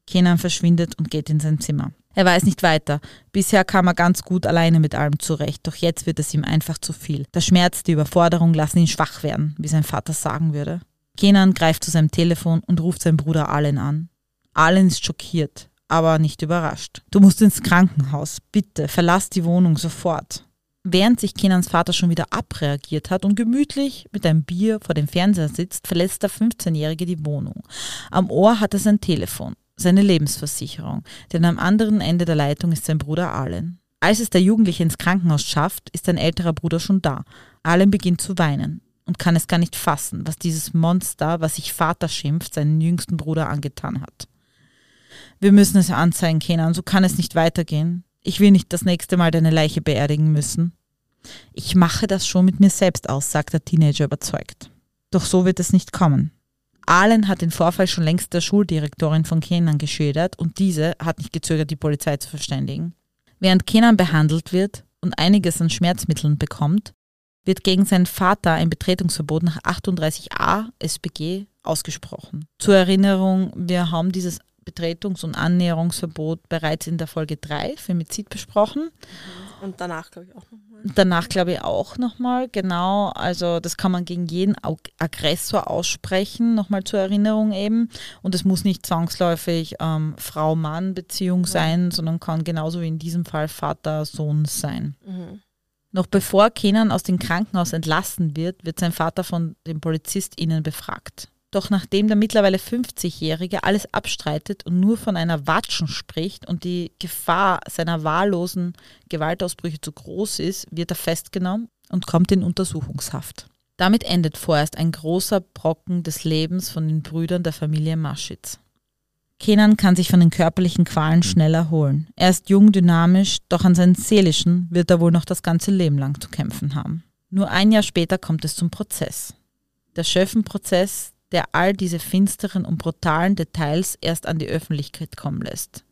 Kenan verschwindet und geht in sein Zimmer. Er weiß nicht weiter. Bisher kam er ganz gut alleine mit allem zurecht, doch jetzt wird es ihm einfach zu viel. Der Schmerz, die Überforderung lassen ihn schwach werden, wie sein Vater sagen würde. Kenan greift zu seinem Telefon und ruft seinen Bruder Allen an. Allen ist schockiert aber nicht überrascht. Du musst ins Krankenhaus. Bitte, verlass die Wohnung sofort. Während sich Kenans Vater schon wieder abreagiert hat und gemütlich mit einem Bier vor dem Fernseher sitzt, verlässt der 15-Jährige die Wohnung. Am Ohr hat er sein Telefon, seine Lebensversicherung, denn am anderen Ende der Leitung ist sein Bruder Allen. Als es der Jugendliche ins Krankenhaus schafft, ist sein älterer Bruder schon da. Allen beginnt zu weinen und kann es gar nicht fassen, was dieses Monster, was sich Vater schimpft, seinen jüngsten Bruder angetan hat. Wir müssen es anzeigen, Kenan, so kann es nicht weitergehen. Ich will nicht das nächste Mal deine Leiche beerdigen müssen. Ich mache das schon mit mir selbst aus, sagt der Teenager überzeugt. Doch so wird es nicht kommen. Allen hat den Vorfall schon längst der Schuldirektorin von Kenan geschildert und diese hat nicht gezögert, die Polizei zu verständigen. Während Kenan behandelt wird und einiges an Schmerzmitteln bekommt, wird gegen seinen Vater ein Betretungsverbot nach 38a SPG ausgesprochen. Zur Erinnerung, wir haben dieses Betretungs- und Annäherungsverbot bereits in der Folge 3 Femizid besprochen. Und danach, glaube ich, auch nochmal. Danach glaube ich auch nochmal, genau. Also das kann man gegen jeden Aggressor aussprechen, nochmal zur Erinnerung eben. Und es muss nicht zwangsläufig ähm, Frau-Mann-Beziehung ja. sein, sondern kann genauso wie in diesem Fall Vater-Sohn sein. Mhm. Noch bevor Kenan aus dem Krankenhaus entlassen wird, wird sein Vater von den PolizistInnen befragt. Doch nachdem der mittlerweile 50-Jährige alles abstreitet und nur von einer Watschen spricht und die Gefahr seiner wahllosen Gewaltausbrüche zu groß ist, wird er festgenommen und kommt in Untersuchungshaft. Damit endet vorerst ein großer Brocken des Lebens von den Brüdern der Familie Maschitz. Kenan kann sich von den körperlichen Qualen schnell erholen. Er ist jung, dynamisch, doch an seinen seelischen wird er wohl noch das ganze Leben lang zu kämpfen haben. Nur ein Jahr später kommt es zum Prozess. Der Schöffenprozess, der all diese finsteren und brutalen Details erst an die Öffentlichkeit kommen lässt.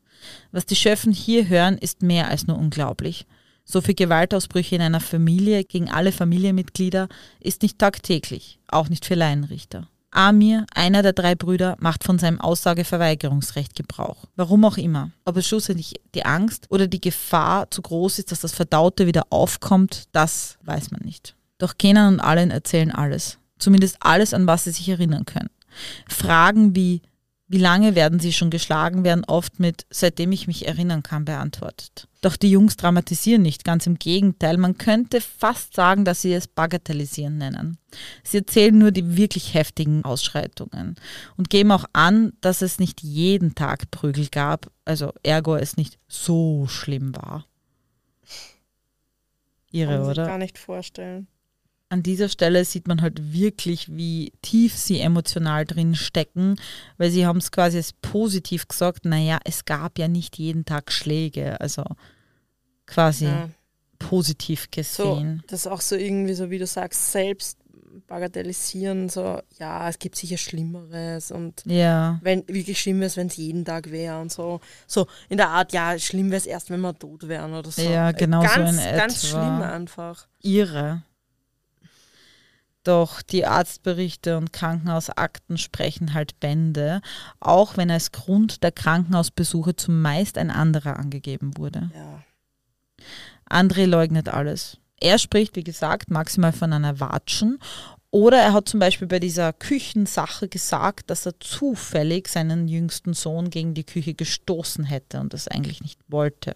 Was die Schöffen hier hören, ist mehr als nur unglaublich. So viel Gewaltausbrüche in einer Familie gegen alle Familienmitglieder ist nicht tagtäglich, auch nicht für Laienrichter. Amir, einer der drei Brüder, macht von seinem Aussageverweigerungsrecht Gebrauch. Warum auch immer. Ob es schlussendlich die Angst oder die Gefahr zu groß ist, dass das Verdaute wieder aufkommt, das weiß man nicht. Doch Kenan und Allen erzählen alles. Zumindest alles, an was sie sich erinnern können. Fragen wie, wie lange werden sie schon geschlagen, werden oft mit, seitdem ich mich erinnern kann, beantwortet. Doch die Jungs dramatisieren nicht, ganz im Gegenteil. Man könnte fast sagen, dass sie es bagatellisieren nennen. Sie erzählen nur die wirklich heftigen Ausschreitungen und geben auch an, dass es nicht jeden Tag Prügel gab, also ergo es nicht so schlimm war. Ihre, Kann oder? gar nicht vorstellen an dieser Stelle sieht man halt wirklich, wie tief sie emotional drin stecken, weil sie haben es quasi als positiv gesagt, naja, es gab ja nicht jeden Tag Schläge, also quasi ja. positiv gesehen. So, das ist auch so irgendwie so, wie du sagst, selbst bagatellisieren, so, ja, es gibt sicher Schlimmeres und ja. wenn wirklich schlimm wäre wenn es jeden Tag wäre und so. So in der Art, ja, schlimm wäre es erst, wenn wir tot wären oder so. Ja, genau ganz, so in Ganz schlimm einfach. Ihre. Doch die Arztberichte und Krankenhausakten sprechen halt Bände, auch wenn als Grund der Krankenhausbesuche zumeist ein anderer angegeben wurde. Ja. André leugnet alles. Er spricht, wie gesagt, maximal von einer Watschen. Oder er hat zum Beispiel bei dieser Küchensache gesagt, dass er zufällig seinen jüngsten Sohn gegen die Küche gestoßen hätte und das eigentlich nicht wollte.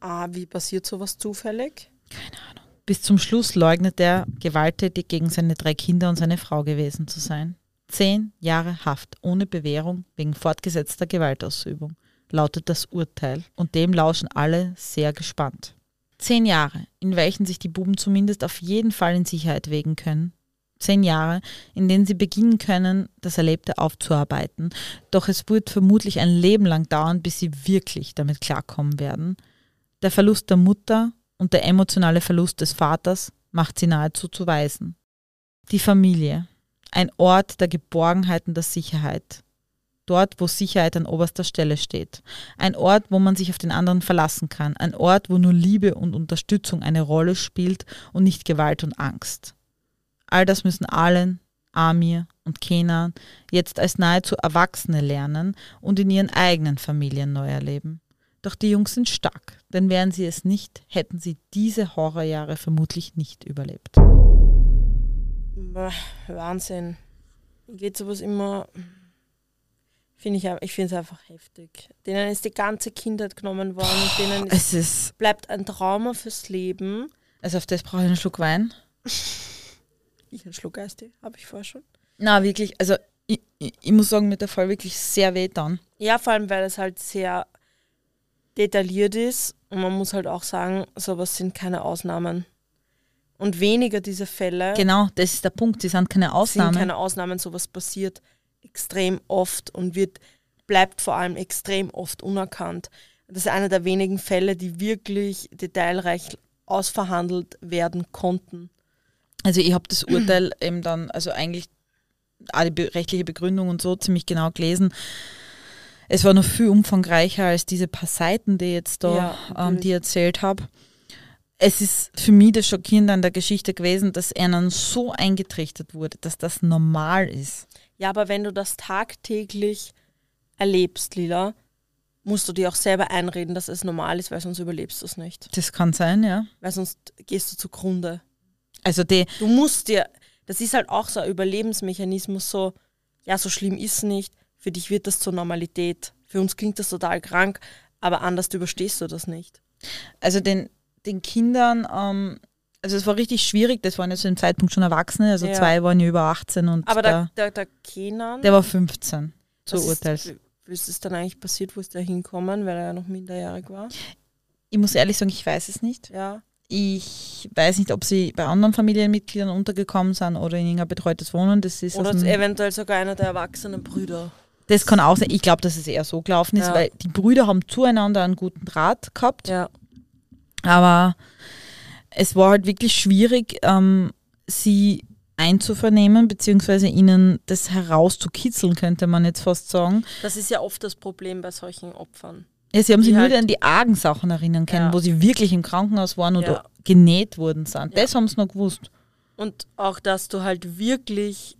Ah, wie passiert sowas zufällig? Keine Ahnung. Bis zum Schluss leugnet er, gewalttätig gegen seine drei Kinder und seine Frau gewesen zu sein. Zehn Jahre Haft ohne Bewährung wegen fortgesetzter Gewaltausübung lautet das Urteil und dem lauschen alle sehr gespannt. Zehn Jahre, in welchen sich die Buben zumindest auf jeden Fall in Sicherheit wägen können. Zehn Jahre, in denen sie beginnen können, das Erlebte aufzuarbeiten. Doch es wird vermutlich ein Leben lang dauern, bis sie wirklich damit klarkommen werden. Der Verlust der Mutter und der emotionale Verlust des Vaters macht sie nahezu zu Waisen. Die Familie, ein Ort der Geborgenheit und der Sicherheit. Dort, wo Sicherheit an oberster Stelle steht. Ein Ort, wo man sich auf den anderen verlassen kann. Ein Ort, wo nur Liebe und Unterstützung eine Rolle spielt und nicht Gewalt und Angst. All das müssen Allen, Amir und Kenan jetzt als nahezu Erwachsene lernen und in ihren eigenen Familien neu erleben. Doch die Jungs sind stark, denn wären sie es nicht, hätten sie diese Horrorjahre vermutlich nicht überlebt. Wahnsinn. Geht sowas immer. Finde ich, ich finde es einfach heftig. Denen ist die ganze Kindheit genommen worden und denen ist, es ist bleibt ein Trauma fürs Leben. Also auf das brauche ich einen Schluck Wein. [LAUGHS] ich einen Schluck Eistee, habe ich vorher schon. Na, wirklich, also ich, ich, ich, muss sagen, mit der Fall wirklich sehr weh dann. Ja, vor allem, weil es halt sehr detailliert ist. Und man muss halt auch sagen, sowas sind keine Ausnahmen. Und weniger diese Fälle. Genau, das ist der Punkt. Sie sind keine Ausnahmen. Sind keine Ausnahmen. Sowas passiert extrem oft und wird, bleibt vor allem extrem oft unerkannt. Das ist einer der wenigen Fälle, die wirklich detailreich ausverhandelt werden konnten. Also ich habe das Urteil eben dann, also eigentlich alle rechtliche Begründung und so ziemlich genau gelesen. Es war noch viel umfangreicher als diese paar Seiten, die ich jetzt da Ja, ähm, die erzählt habe. Es ist für mich das Schockierende an der Geschichte gewesen, dass ihnen so eingetrichtert wurde, dass das normal ist. Ja, aber wenn du das tagtäglich erlebst, Lila, musst du dir auch selber einreden, dass es normal ist, weil sonst überlebst du es nicht. Das kann sein, ja. Weil sonst gehst du zugrunde. Also die, Du musst dir, das ist halt auch so ein Überlebensmechanismus, so, ja, so schlimm ist nicht, für dich wird das zur Normalität. Für uns klingt das total krank, aber anders überstehst du das nicht. also den, den Kindern, ähm, also es war richtig schwierig, das waren ja zu dem Zeitpunkt schon Erwachsene, also Ja. zwei waren ja über 18 und Aber der, der, der, der Kenan, der war 15 zur was ist- Urteils. wie ist es dann eigentlich passiert, wo ist der hinkommen, weil er ja noch minderjährig war? Ich muss ehrlich sagen, ich weiß es nicht. Ja. Ich weiß nicht, ob sie bei anderen Familienmitgliedern untergekommen sind oder in irgendein betreutes Wohnen. Das ist Oder eventuell sogar einer der erwachsenen Brüder. Das kann auch sein. Ich glaube, dass es eher so gelaufen ist, Ja. weil die Brüder haben zueinander einen guten Draht gehabt. Ja. Aber es war halt wirklich schwierig, ähm, sie einzuvernehmen, beziehungsweise ihnen das herauszukitzeln, könnte man jetzt fast sagen. Das ist ja oft das Problem bei solchen Opfern. Ja, sie haben sich Die nur halt- an die argen Sachen erinnern können, Ja. wo sie wirklich im Krankenhaus waren oder Ja. genäht worden sind. Das haben sie noch gewusst. Und auch, dass du halt wirklich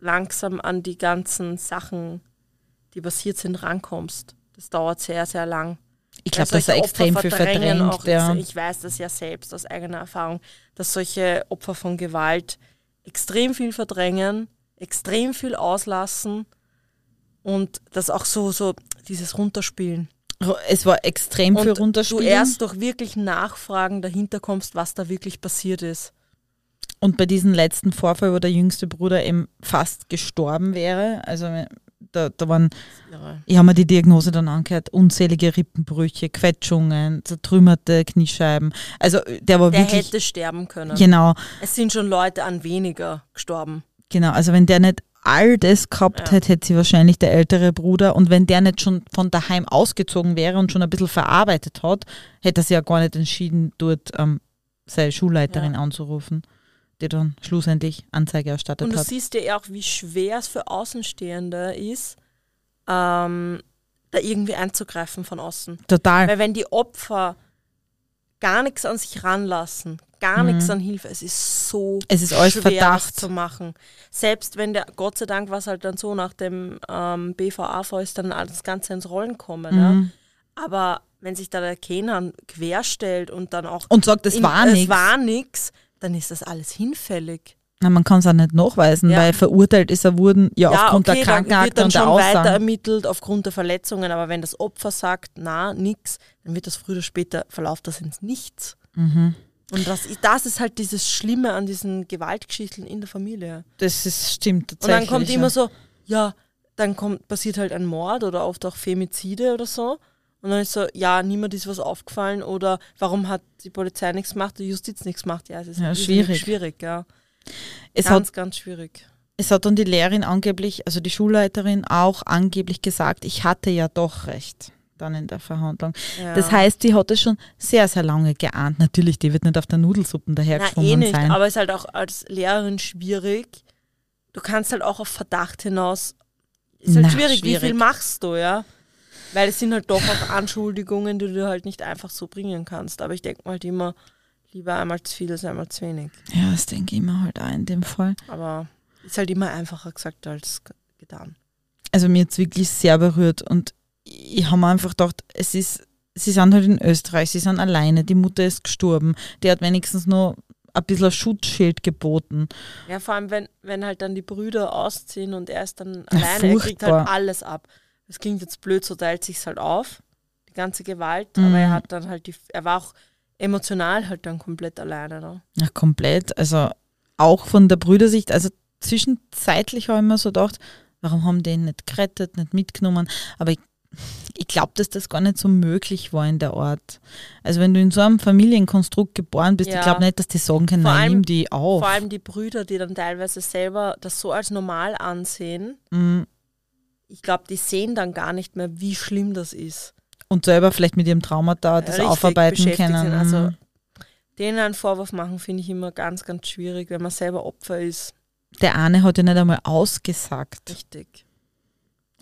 langsam an die ganzen Sachen, die passiert sind, rankommst. Das dauert sehr, sehr lang. Ich glaube, dass er solche extrem Opfer viel verdrängen verdrängt. Auch, ja. Ich weiß das ja selbst aus eigener Erfahrung, dass solche Opfer von Gewalt extrem viel verdrängen, extrem viel auslassen und das auch so, so dieses Runterspielen. Es war extrem viel Und du runterspielen. erst durch wirklich Nachfragen dahinter kommst, was da wirklich passiert ist. Und bei diesem letzten Vorfall, wo der jüngste Bruder eben fast gestorben wäre, also da, da waren, ich habe mir die Diagnose dann angehört, unzählige Rippenbrüche, Quetschungen, zertrümmerte Kniescheiben. Also der war Der wirklich, hätte sterben können. genau, Es sind schon Leute an weniger gestorben. genau. Also wenn der nicht all das gehabt Ja. hätte, hätte sie wahrscheinlich der ältere Bruder. Und wenn der nicht schon von daheim ausgezogen wäre und schon ein bisschen verarbeitet hat, hätte er sich ja gar nicht entschieden, dort ähm, seine Schulleiterin Ja. anzurufen, die dann schlussendlich Anzeige erstattet Und du hat. siehst ja auch, wie schwer es für Außenstehende ist, ähm, da irgendwie einzugreifen von außen. Total. Weil wenn die Opfer gar nichts an sich ranlassen, gar Mhm. nichts an Hilfe, es ist so Es ist schwer Verdacht. das zu machen. Selbst wenn der, Gott sei Dank war es halt dann so, nach dem ähm, BVA-Fall ist dann alles Ganze ins Rollen kommen. Ja? Mhm. Aber wenn sich da der Kenan querstellt und dann auch Und sagt, es war es nichts. war nix, dann ist das alles hinfällig. Na, man kann es auch nicht nachweisen, Ja. weil verurteilt ist er wurden ja, aufgrund der dann wird Krankenakte dann und der schon weiter Aussagen. ermittelt aufgrund der Verletzungen, aber wenn das Opfer sagt, na, nix, dann wird das früher oder später, verlauft das ins Nichts. Mhm. Und das, ist- das ist halt dieses Schlimme an diesen Gewaltgeschichten in der Familie. Das ist, stimmt Und tatsächlich. dann kommt ja. immer so, ja, dann kommt, passiert halt ein Mord oder oft auch Femizide oder so. Und dann ist so, ja, niemand ist was aufgefallen oder warum hat die Polizei nichts gemacht, die Justiz nichts gemacht. Ja, es ist Ja, schwierig. schwierig, ja. es, ganz, hat, ganz schwierig. es hat dann die Lehrerin angeblich, also die Schulleiterin auch angeblich gesagt, ich hatte ja doch recht dann in der Verhandlung. Ja. Das heißt, sie hat es schon sehr, sehr lange geahnt. Natürlich, die wird nicht auf der Nudelsuppen dahergeschwommen eh nicht, sein. aber es ist halt auch als Lehrerin schwierig. Du kannst halt auch auf Verdacht hinaus. Ist halt Na, schwierig. wie schwierig. viel machst du, ja? Weil es sind halt doch auch Anschuldigungen, die du halt nicht einfach so bringen kannst. Aber ich denke mal halt immer, lieber einmal zu viel als einmal zu wenig. ja, das denke ich mir halt auch in dem Fall. Aber ist halt immer einfacher gesagt als getan. also mir hat es wirklich sehr berührt und ich habe mir einfach gedacht, es ist, sie sind halt in Österreich, sie sind alleine, die Mutter ist gestorben, die hat wenigstens noch ein bisschen Schutzschild geboten. Ja, vor allem, wenn, wenn halt dann die Brüder ausziehen und er ist dann Ja, alleine, er kriegt halt alles ab. Das klingt jetzt blöd, so teilt sich's halt auf, die ganze Gewalt, Mhm. aber er hat dann halt die, er war auch emotional halt dann komplett alleine. Ne? Ja, komplett. Also auch von der Brüdersicht, also zwischenzeitlich habe ich mir so gedacht, warum haben die ihn nicht gerettet, nicht mitgenommen? Aber ich, ich glaube, dass das gar nicht so möglich war in der Art. Also wenn du in so einem Familienkonstrukt geboren bist, Ja. ich glaube nicht, dass die sagen können, Vor nein, allem- nimm die auf. Vor allem die Brüder, die dann teilweise selber das so als normal ansehen, Mm, ich glaube, die sehen dann gar nicht mehr, wie schlimm das ist. und selber vielleicht mit ihrem Traumata das richtig aufarbeiten können. sind. Also Mhm. denen einen Vorwurf machen, finde ich immer ganz, ganz schwierig, wenn man selber Opfer ist. der eine hat ja nicht einmal ausgesagt. Richtig.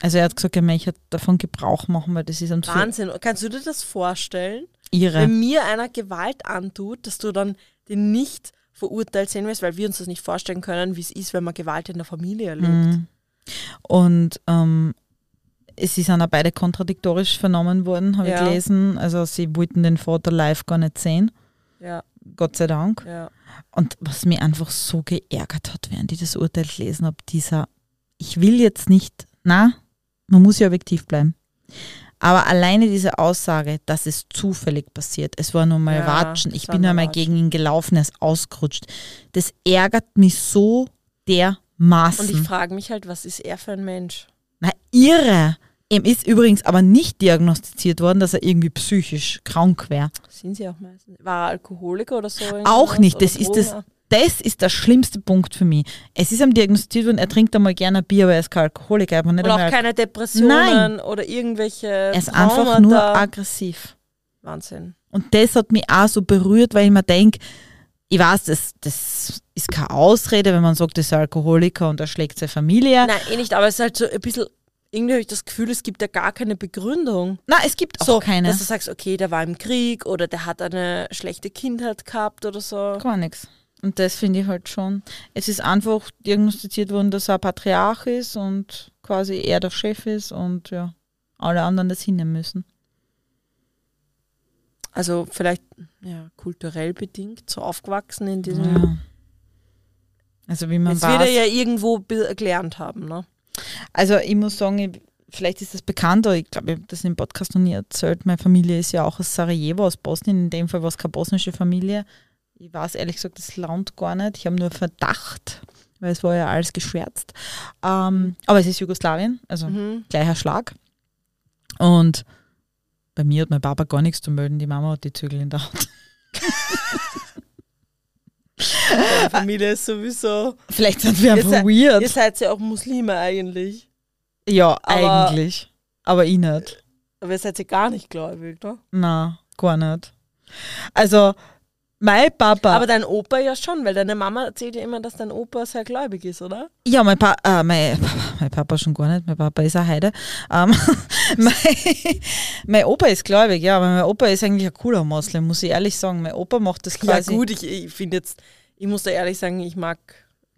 Also er hat gesagt, er möchte davon Gebrauch machen, weil das ist für Wahnsinn. Kannst du dir das vorstellen? ihre. Wenn mir einer Gewalt antut, dass du dann den nicht verurteilt sehen willst, weil wir uns das nicht vorstellen können, wie es ist, wenn man Gewalt in der Familie erlebt. Mhm. Und ähm, sie sind auch beide kontradiktorisch vernommen worden, habe Ja. ich gelesen. Also sie wollten den Vater live gar nicht sehen, Ja, Gott sei Dank. ja. Und was mich einfach so geärgert hat, während ich das Urteil gelesen habe, dieser, ich will jetzt nicht, na, man muss ja objektiv bleiben. Aber alleine diese Aussage, dass es zufällig passiert, es war nur mal Ja, Ratschen, es ich bin nur Ratschen. gegen ihn gelaufen, er ist ausgerutscht. Das ärgert mich so dermaßen. Und ich frage mich halt, was ist er für ein Mensch? Na, irre. Ihm ist übrigens aber nicht diagnostiziert worden, dass er irgendwie psychisch krank wäre. Sind sie auch meistens? War er Alkoholiker oder so? Auch nicht. Das ist das, das ist der schlimmste Punkt für mich. Es ist ihm diagnostiziert worden, er trinkt einmal gerne Bier, aber er ist kein Alkoholiker. Aber nicht Oder auch keine Depressionen Nein. oder irgendwelche. er ist Traumata. einfach nur aggressiv. Wahnsinn. Und das hat mich auch so berührt, weil ich mir denke, ich weiß, das, das ist keine Ausrede, wenn man sagt, das ist ein Alkoholiker und er schlägt seine Familie. Nein, eh nicht, aber es ist halt so ein bisschen. Irgendwie habe ich das Gefühl, es gibt ja gar keine Begründung. Nein, es gibt auch so, keine. dass du sagst, okay, der war im Krieg oder der hat eine schlechte Kindheit gehabt oder so. Gar nichts. Und das finde ich halt schon. Es ist einfach diagnostiziert worden, dass er ein Patriarch ist und quasi er der Chef ist und ja, alle anderen das hinnehmen müssen. Also vielleicht ja, kulturell bedingt, so aufgewachsen in diesem. Ja. Also wie man Jetzt wird er ja irgendwo gelernt haben, ne? Also ich muss sagen, ich, vielleicht ist das bekannt, aber ich glaube, ich habe das im Podcast noch nie erzählt. Meine Familie ist ja auch aus Sarajevo, aus Bosnien. In dem Fall war es keine bosnische Familie. Ich weiß ehrlich gesagt das Land gar nicht. Ich habe nur Verdacht, weil es war ja alles geschwärzt. Ähm, aber es ist Jugoslawien, also Mhm. gleicher Schlag. Und bei mir hat mein Papa gar nichts zu melden. Die Mama hat die Zügel in der Hand. [LAUGHS] Deine Familie ist sowieso. Vielleicht sind wir Ihr einfach seid- weird. Ihr seid ja auch Muslime eigentlich. ja, aber- eigentlich. Aber ich nicht. Aber ihr seid ja gar nicht gläubig, ne? Na, gar nicht. Also, mein Papa. Aber dein Opa ja schon, weil deine Mama erzählt ja immer, dass dein Opa sehr gläubig ist, oder? ja, mein, pa äh, mein, [LAUGHS] mein Papa schon gar nicht. Mein Papa ist eine Heide. Ähm, [LAUGHS] mein, mein Opa ist gläubig, ja, aber mein Opa ist eigentlich ein cooler Moslem, muss ich ehrlich sagen. Mein Opa macht das quasi. Ja, gut, ich, ich finde jetzt, ich muss da ehrlich sagen, ich mag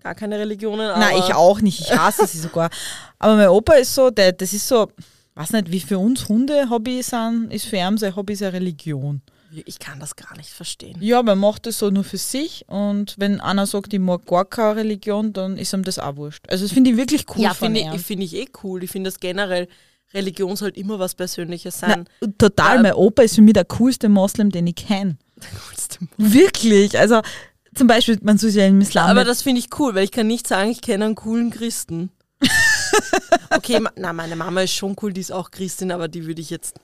gar keine Religionen. Nein, ich auch nicht. Ich hasse sie sogar. [LAUGHS] Aber mein Opa ist so, der, das ist so, weiß nicht, wie für uns Hunde Hobby sind, ist für ihn sein Hobby seine Religion. Ich kann das gar nicht verstehen. Ja, man macht das so nur für sich und wenn einer sagt, ich mag gar keine Religion, dann ist ihm das auch wurscht. Also das finde ich wirklich cool ja, finde ich, find ich eh cool. Ich finde das generell, Religion sollte immer was Persönliches sein. Na, total, Ja. mein Opa ist für mich der coolste Moslem, den ich kenne. [LAUGHS] Wirklich, also zum Beispiel, man soll ja im Islam Aber das finde ich cool, weil ich kann nicht sagen, ich kenne einen coolen Christen. [LAUGHS] okay, na, meine Mama ist schon cool, die ist auch Christin, aber die würde ich jetzt.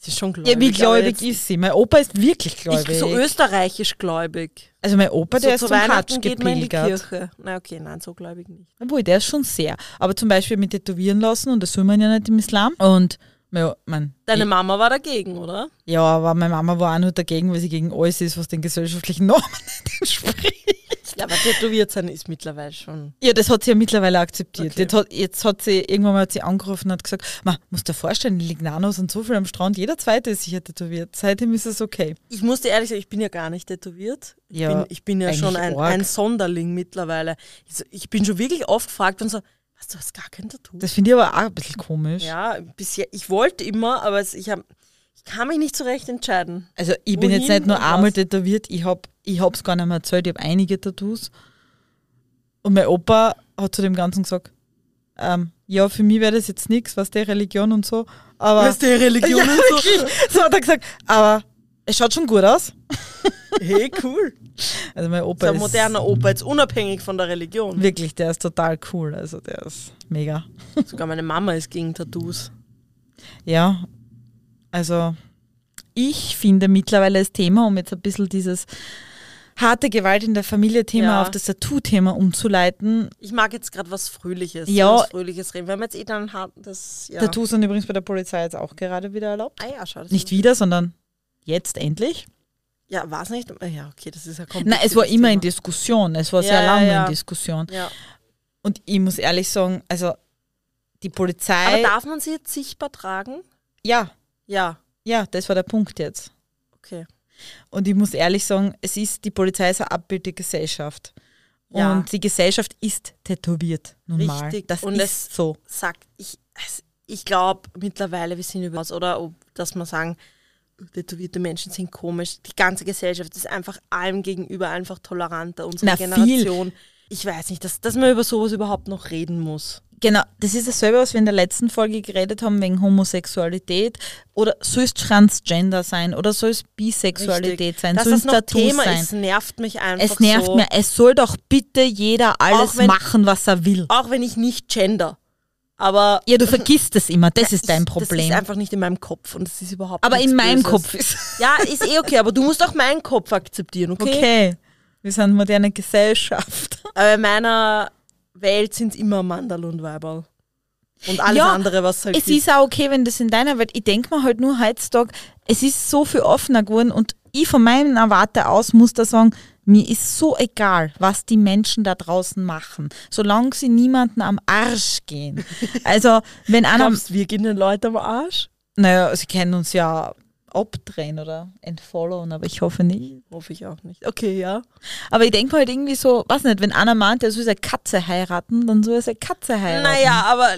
Sie ist schon gläubig. ja, wie gläubig ist sie? Mein Opa ist wirklich gläubig. Ich, so österreichisch gläubig. also mein Opa, der so ist zu zum Hatsch geht man in die. Kirche. Na okay, nein, so gläubig nicht. Obwohl, der ist schon sehr. Aber zum Beispiel mit tätowieren lassen und das soll man ja nicht im Islam. Und mein, mein, Deine Mama war dagegen, oder? ja, aber meine Mama war auch nur dagegen, weil sie gegen alles ist, was den gesellschaftlichen Normen [LAUGHS] entspricht. Ja, aber tätowiert sein ist mittlerweile schon. Ja, das hat sie ja mittlerweile akzeptiert. Okay. Jetzt, hat, jetzt hat sie irgendwann mal hat sie angerufen und hat gesagt, man muss dir vorstellen, Lignanos sind so viel am Strand, jeder zweite ist sicher tätowiert. Seitdem ist es okay. Ich muss dir ehrlich sagen, ich bin ja gar nicht tätowiert. Ich, Ja, bin, ich bin ja schon ein, ein Sonderling mittlerweile. Ich, so- ich bin schon wirklich oft gefragt und so, was, du hast gar kein Tattoo? Das finde ich aber auch ein bisschen komisch. Ja, bisher, ich wollte immer, aber ich, hab, ich kann mich nicht so recht entscheiden. Also ich bin jetzt Wohin nicht nur einmal tätowiert, ich habe ich hab's gar nicht mehr erzählt, ich habe einige Tattoos. Und mein Opa hat zu dem Ganzen gesagt, ähm, ja, für mich wäre das jetzt nichts, was der Religion und so. Aber Was der Religion [LAUGHS] ja, und so. wirklich, so hat er gesagt, aber es schaut schon gut aus. [LAUGHS] Hey, cool. Also mein Opa ist ein ist moderner Opa, jetzt unabhängig von der Religion. wirklich, der ist total cool. Also der ist mega. Sogar meine Mama ist gegen Tattoos. Ja, also ich finde mittlerweile das Thema, um jetzt ein bisschen dieses harte Gewalt in der Familie-Thema Ja. auf das Tattoo-Thema umzuleiten. Ich mag jetzt gerade was Fröhliches. Ja. Was Fröhliches reden. Wir haben jetzt eh dann hart das. Ja. Tattoos sind übrigens bei der Polizei jetzt auch gerade wieder erlaubt. Ah ja, schau. das Nicht wieder, sondern jetzt endlich. Ja, war es nicht? Ja, okay, das ist ja komplett. Nein, es war immer in Diskussion. Es war Ja, sehr lange in Diskussion. Ja. Und ich muss ehrlich sagen, also die Aber Polizei. darf man sie jetzt sichtbar tragen? ja, Ja, ja, das war der Punkt jetzt. okay. Und ich muss ehrlich sagen, es ist, die Polizei ist ein Abbild der Gesellschaft. Ja. Und die Gesellschaft ist tätowiert, nun mal. Richtig. Das Und ist so. Sagt, ich, ich glaube mittlerweile, wir sind über oder ob, dass man sagen, tätowierte Menschen sind komisch. Die ganze Gesellschaft ist einfach allem gegenüber einfach toleranter. Unsere Na, viel. Generation. Ich weiß nicht, dass, dass man über sowas überhaupt noch reden muss. Genau, das ist dasselbe, was wir in der letzten Folge geredet haben, wegen Homosexualität. Oder soll es Transgender sein oder soll es Bisexualität Richtig. sein, Dass soll das es Tattoos Thema sein. ist, nervt mich einfach es nervt so. mir, es soll doch bitte jeder alles wenn- machen, was er will. Auch wenn ich nicht gender. Aber Ja, du vergisst es immer, das [LAUGHS] ist dein ich, Das Problem. ist einfach nicht in meinem Kopf und das ist überhaupt Aber in meinem Böses. Kopf ist. Ja, ist eh okay, aber du musst auch meinen Kopf akzeptieren, okay? Okay. Wir sind moderne Gesellschaft. Aber in meiner Welt sind immer Mandal und Weiberl. Und alles Ja, andere, was halt Es gibt. ist auch okay, wenn das in deiner Welt, ich denke mir halt nur heutzutage, es ist so viel offener geworden und ich von meinem Erwarte aus muss da sagen, mir ist so egal, was die Menschen da draußen machen, solange sie niemanden am Arsch gehen. [LAUGHS] Also, wenn einer, Glaubst, wir gehen den Leuten am Arsch? naja, sie können uns ja abdrehen oder entfollowen, aber ich hoffe nicht. Hoffe ich auch nicht. Okay, ja. Aber ich denke halt irgendwie so, weiß nicht, wenn einer meint, er soll seine Katze heiraten, dann soll er seine Katze heiraten. Naja, aber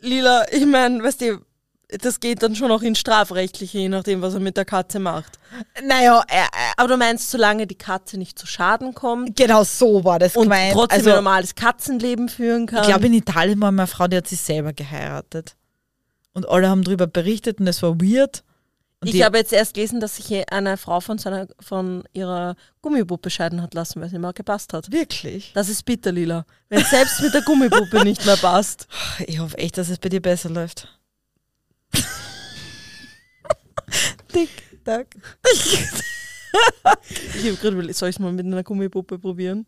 Lila, ich meine, weißt du, das geht dann schon auch ins Strafrechtliche, je nachdem, was er mit der Katze macht. Naja, äh, äh, Aber du meinst, solange die Katze nicht zu Schaden kommt genau so war das und gemeint. trotzdem also, ein normales Katzenleben führen kann. Ich glaube, in Italien war eine Frau, die hat sich selber geheiratet. Und alle haben darüber berichtet und es war weird. Und ich habe jetzt erst gelesen, dass sich eine Frau von, seiner, von ihrer Gummipuppe scheiden hat lassen, weil sie immer gepasst hat. wirklich. Das ist bitter, Lila. Wenn es selbst mit der Gummipuppe nicht mehr passt. Ich hoffe echt, dass es bei dir besser läuft. [LAUGHS] Tick, tack. [LAUGHS] Ich habe gerade soll ich es mal mit einer Gummipuppe probieren?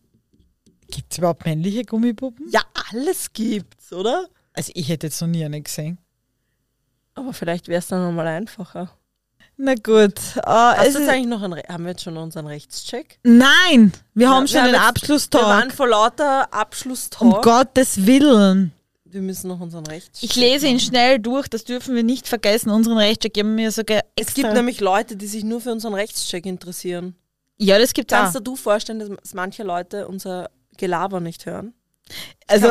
Gibt es überhaupt männliche Gummipuppen? Ja, alles gibt's, oder? Also ich hätte jetzt noch nie eine gesehen. Aber vielleicht wäre es dann nochmal einfacher. Na gut. äh, Hast es du jetzt eigentlich noch einen, Re- haben wir jetzt schon unseren Rechtscheck? nein, wir Ja, haben wir schon haben den jetzt- Wir waren vor lauter Abschlusstalk. Um Gottes Willen. Wir müssen noch unseren Rechtscheck Ich lese ihn schnell durch, das dürfen wir nicht vergessen. Unseren Rechtscheck geben mir sogar Es extra. gibt nämlich Leute, die sich nur für unseren Rechtscheck interessieren. ja, das gibt Kannst es du dir vorstellen, dass manche Leute unser Gelaber nicht hören? Also.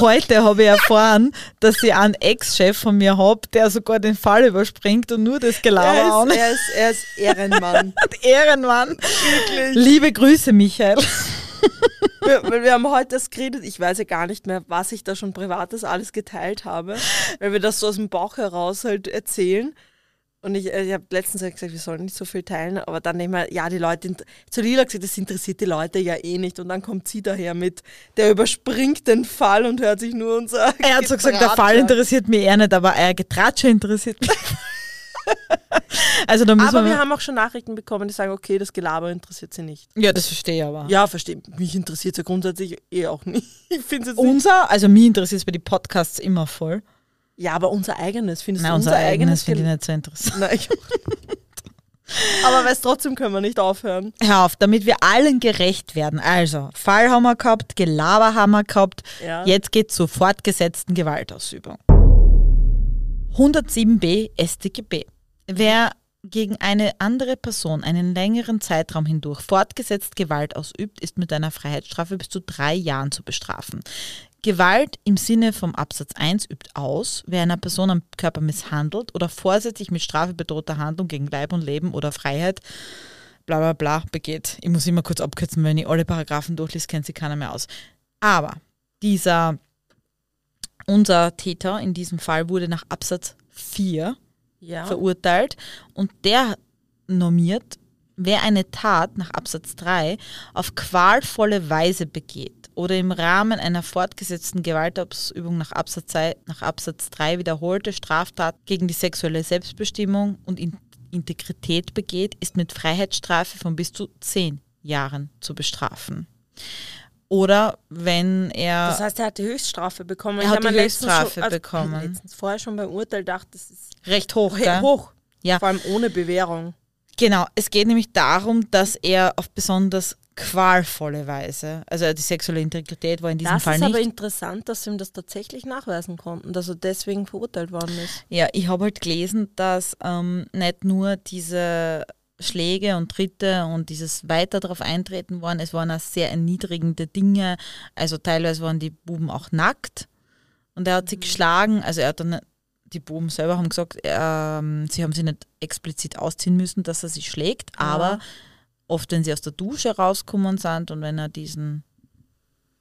Heute habe ich erfahren, [LAUGHS] dass ich einen Ex-Chef von mir habe, der sogar den Fall überspringt und nur das Gelaber Er ist, er, ist, er ist Ehrenmann. [LAUGHS] Ehrenmann. Liebe Grüße, Michael. wir, weil wir haben heute das geredet, ich weiß ja gar nicht mehr, was ich da schon Privates alles geteilt habe, weil wir das so aus dem Bauch heraus halt erzählen. Und ich, äh, ich habe letztens ja gesagt, wir sollen nicht so viel teilen, aber dann denke ich mir, ja, die Leute, zu Lila gesagt, das interessiert die Leute ja eh nicht. Und dann kommt sie daher mit, der überspringt den Fall und hört sich nur unser. [LAUGHS] Er hat so gesagt, der Getratsche Fall interessiert mich eher nicht, aber euer Getratsche interessiert mich. [LAUGHS] also da müssen Aber wir. wir haben auch schon Nachrichten bekommen, die sagen, okay, das Gelaber interessiert sie nicht. ja, das verstehe ich aber. Ja, verstehe. Mich interessiert es ja grundsätzlich eh auch nicht. [LAUGHS] Ich finde es jetzt nicht. Unser, also mich interessiert es bei den Podcasts immer voll. Ja, aber unser eigenes, findest Nein, du unser eigenes finde ich nicht so interessant. Nein, ich Aber weißt trotzdem können wir nicht aufhören. Hör auf, damit wir allen gerecht werden. Also, Fall haben wir gehabt, Gelaber haben wir gehabt. Ja. Jetzt geht zur fortgesetzten Gewaltausübung. 107b StGB. Wer gegen eine andere Person einen längeren Zeitraum hindurch fortgesetzt Gewalt ausübt, ist mit einer Freiheitsstrafe bis zu drei Jahren zu bestrafen. Gewalt im Sinne vom Absatz 1 übt aus, wer einer Person am Körper misshandelt oder vorsätzlich mit Strafe bedrohter Handlung gegen Leib und Leben oder Freiheit bla bla bla begeht. Ich muss immer kurz abkürzen, wenn ich alle Paragraphen durchlese, kennt sich keiner mehr aus. Aber dieser, unser Täter in diesem Fall wurde nach Absatz 4 Ja. verurteilt und der normiert, wer eine Tat nach Absatz 3 auf qualvolle Weise begeht oder im Rahmen einer fortgesetzten Gewaltausübung nach Absatz 2, nach Absatz 3 wiederholte Straftat gegen die sexuelle Selbstbestimmung und In Integrität begeht, ist mit Freiheitsstrafe von bis zu 10 Jahren zu bestrafen. Oder wenn er. Das heißt, er hat die Höchststrafe bekommen. Er Ich hat die Höchststrafe schon, also bekommen. Letztens vorher schon beim Urteil dachte, das ist recht hoch, gell? hoch. Ja. Vor allem ohne Bewährung. Genau, es geht nämlich darum, dass er auf besonders qualvolle Weise, also die sexuelle Integrität war in diesem Das Fall ist nicht. aber interessant, dass sie ihm das tatsächlich nachweisen konnten, dass er deswegen verurteilt worden ist. Ja, ich habe halt gelesen, dass ähm, nicht nur diese Schläge und Tritte und dieses weiter darauf eintreten waren, es waren auch sehr erniedrigende Dinge. Also teilweise waren die Buben auch nackt und er hat sie geschlagen. Also er hat dann, die Buben selber haben gesagt, ähm, sie haben sie nicht explizit ausziehen müssen, dass er sie schlägt, aber oft, wenn sie aus der Dusche rauskommen sind und wenn er diesen,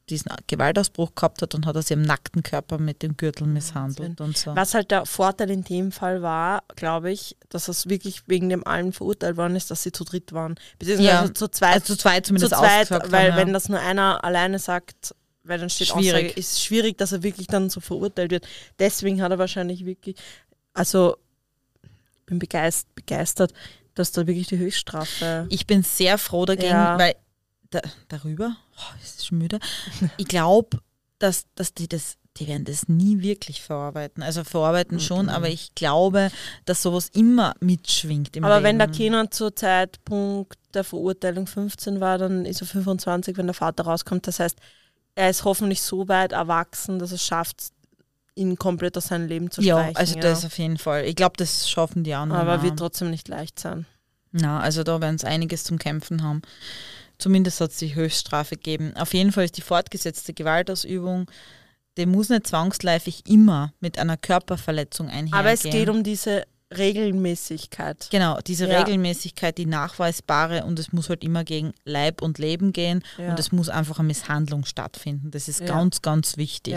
diesen Gewaltausbruch gehabt hat, dann hat er sie am nackten Körper mit dem Gürtel misshandelt und so. Was halt der Vorteil in dem Fall war, glaube ich, dass es wirklich wegen dem allen verurteilt worden ist, dass sie zu dritt waren. Beziehungsweise Ja, zu zweit. Also zu zweit zu zumindest zweit, ausgesagt weil haben, ja. wenn das nur einer alleine sagt, weil dann steht Schwierig. Aussage, ist schwierig, dass er wirklich dann so verurteilt wird. Deswegen hat er wahrscheinlich wirklich, also bin begeistert, begeistert dass da wirklich die Höchststrafe. Ich bin sehr froh dagegen, Ja. weil da, darüber, oh, ist es schon müde. Ich glaube, dass, dass die das, die werden das nie wirklich verarbeiten. Also verarbeiten schon, aber ich glaube, dass sowas immer mitschwingt im Aber Leben. wenn der Kenan zur Zeitpunkt der Verurteilung 15 war, dann ist er 25, wenn der Vater rauskommt. Das heißt, er ist hoffentlich so weit erwachsen, dass er es schafft, ihn komplett aus seinem Leben zu ja, streichen. also das auf jeden Fall. Ich glaube, das schaffen die anderen. Aber wird trotzdem nicht leicht sein. Na, also da werden es einiges zum Kämpfen haben. Zumindest hat es die Höchststrafe gegeben. Auf jeden Fall ist die fortgesetzte Gewaltausübung, die muss nicht zwangsläufig immer mit einer Körperverletzung einhergehen. Aber es geht um diese Regelmäßigkeit. Genau, diese Ja. Regelmäßigkeit, die nachweisbare und es muss halt immer gegen Leib und Leben gehen Ja. und es muss einfach eine Misshandlung stattfinden. Das ist Ja. ganz, ganz wichtig.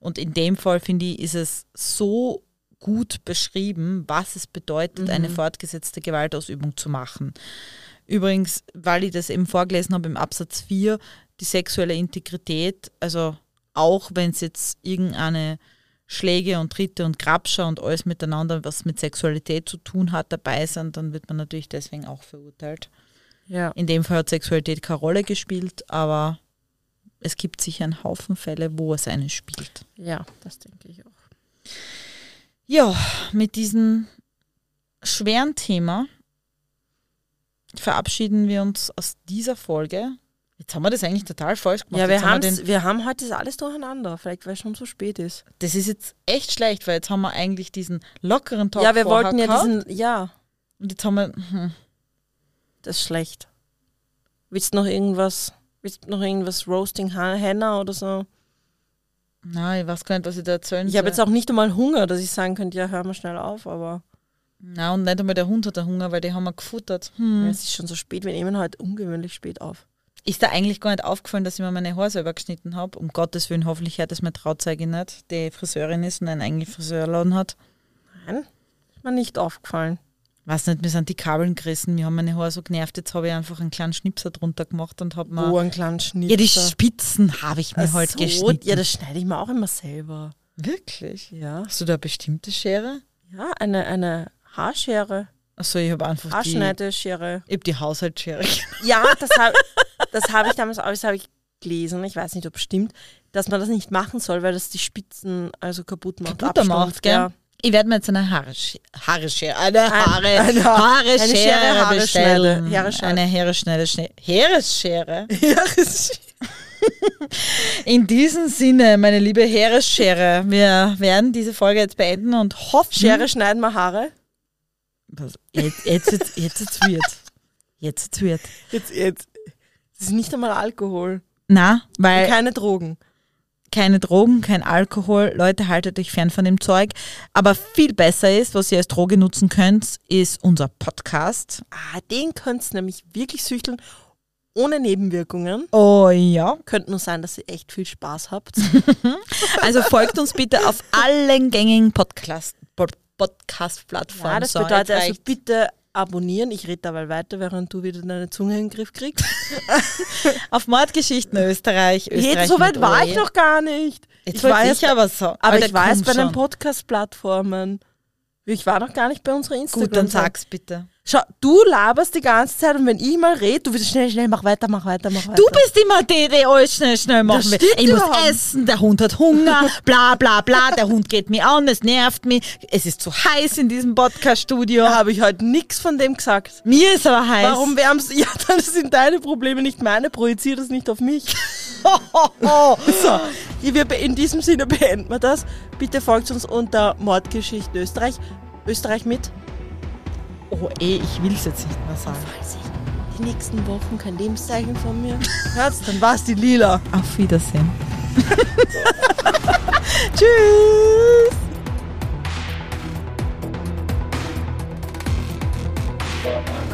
Und in dem Fall, finde ich, ist es so gut beschrieben, was es bedeutet, Mhm. eine fortgesetzte Gewaltausübung zu machen. Übrigens, weil ich das eben vorgelesen habe im Absatz 4, die sexuelle Integrität, also auch wenn es jetzt irgendeine Schläge und Tritte und Grabscher und alles miteinander, was mit Sexualität zu tun hat, dabei sind, dann wird man natürlich deswegen auch verurteilt. Ja. In dem Fall hat Sexualität keine Rolle gespielt, aber es gibt sicher einen Haufen Fälle, wo es eine spielt. ja, das denke ich auch. Ja, mit diesem schweren Thema verabschieden wir uns aus dieser Folge. Jetzt haben wir das eigentlich total falsch gemacht. Ja, wir, haben den, wir haben heute das alles durcheinander, vielleicht weil es schon so spät ist. das ist jetzt echt schlecht, weil jetzt haben wir eigentlich diesen lockeren Talk ja, wir wollten ja gehabt. diesen, ja, Und jetzt haben wir, hm, das ist schlecht. Willst du noch irgendwas, du noch irgendwas Roasting Henna oder so? nein, ich weiß gar nicht, was ich da erzählen Ich habe jetzt auch nicht einmal Hunger, dass ich sagen könnte, ja, hör mal schnell auf, aber Na und nicht einmal der Hund hat Hunger, weil die haben wir gefuttert. Hm. ja, es ist schon so spät, wir nehmen heute ungewöhnlich spät auf. Ist da eigentlich gar nicht aufgefallen, dass ich mir meine Haare selber geschnitten habe? Um Gottes Willen, hoffentlich hört das meine Trauzeugin nicht, die Friseurin ist und einen eigenen Friseurladen hat. Nein, ist mir nicht aufgefallen. Weiß nicht, mir sind die Kabeln gerissen, mir haben meine Haare so genervt, jetzt habe ich einfach einen kleinen Schnipser drunter gemacht und habe mir. ein kleiner Schnitt. Ja, die Spitzen habe ich mir Ach halt so, geschnitten. Ja, das schneide ich mir auch immer selber. Wirklich? Ja. Hast du da eine bestimmte Schere? Ja, eine, eine Haarschere, Achso, ich habe einfach die. Haarschneideschere. Ich habe die Haushaltsschere. Ja, das habe das hab ich damals auch, das habe ich gelesen, ich weiß nicht, ob es stimmt, dass man das nicht machen soll, weil das die Spitzen also kaputt macht. Kaputter macht, gell? Ja. Ich werde mir jetzt eine Haare, Haare eine Haare, eine- Haare eine Schere, Haare bestellen. schneide, Haare schneide. Eine Heeresschneide, Schne- Heeresschere. Ist- In diesem Sinne, meine liebe Heeresschere, wir werden diese Folge jetzt beenden und hoffen. Schere schneiden wir Haare. Jetzt, jetzt, jetzt, jetzt, jetzt wird. Jetzt, wird. Jetzt, jetzt. Das ist nicht einmal Alkohol. Na, weil Keine Drogen. Keine Drogen, kein Alkohol. Leute, haltet euch fern von dem Zeug. Aber viel besser ist, was ihr als Droge nutzen könnt, ist unser Podcast. Ah, den könnt ihr nämlich wirklich süchteln, ohne Nebenwirkungen. Oh ja. Könnte nur sein, dass ihr echt viel Spaß habt. [LAUGHS] Also folgt uns bitte auf allen gängigen Podcast, Pod- Podcast-Plattformen. Ja, das So, bedeutet jetzt also bitte abonnieren. Ich rede dabei weiter, während du wieder deine Zunge in den Griff kriegst. [LAUGHS] auf Mordgeschichten Österreich. Österreich Jetzt, so weit war ich noch gar nicht. Jetzt ich war aber so. aber ich kommt bei den. Podcast-Plattformen. Ich war noch gar nicht bei unserer Instagram. Gut, dann sag's bitte. Schau, du laberst die ganze Zeit und wenn ich mal rede, du wirst schnell, schnell, mach weiter, mach weiter, mach weiter. Du bist immer die, die alles schnell, schnell machen will. Ich muss nicht. essen, der Hund hat Hunger, [LAUGHS] bla bla bla, der Hund geht mir an, es nervt mich, es ist zu heiß in diesem Podcast-Studio. Da habe ich heute nichts von dem gesagt. Mir ist aber heiß. Warum wärmst [LAUGHS] Ja, dann sind deine Probleme nicht meine, projizier das nicht auf mich. [LAUGHS] so, [LAUGHS] in diesem Sinne beenden wir das. Bitte folgt uns unter Mordgeschichten Österreich. Österreich mit. Oh, ey, ich will es jetzt nicht mehr sagen. Falls ich die nächsten Wochen kein Lebenszeichen von mir [LAUGHS] hörst, dann war's die Lila. Auf Wiedersehen. Tschüss. Bye.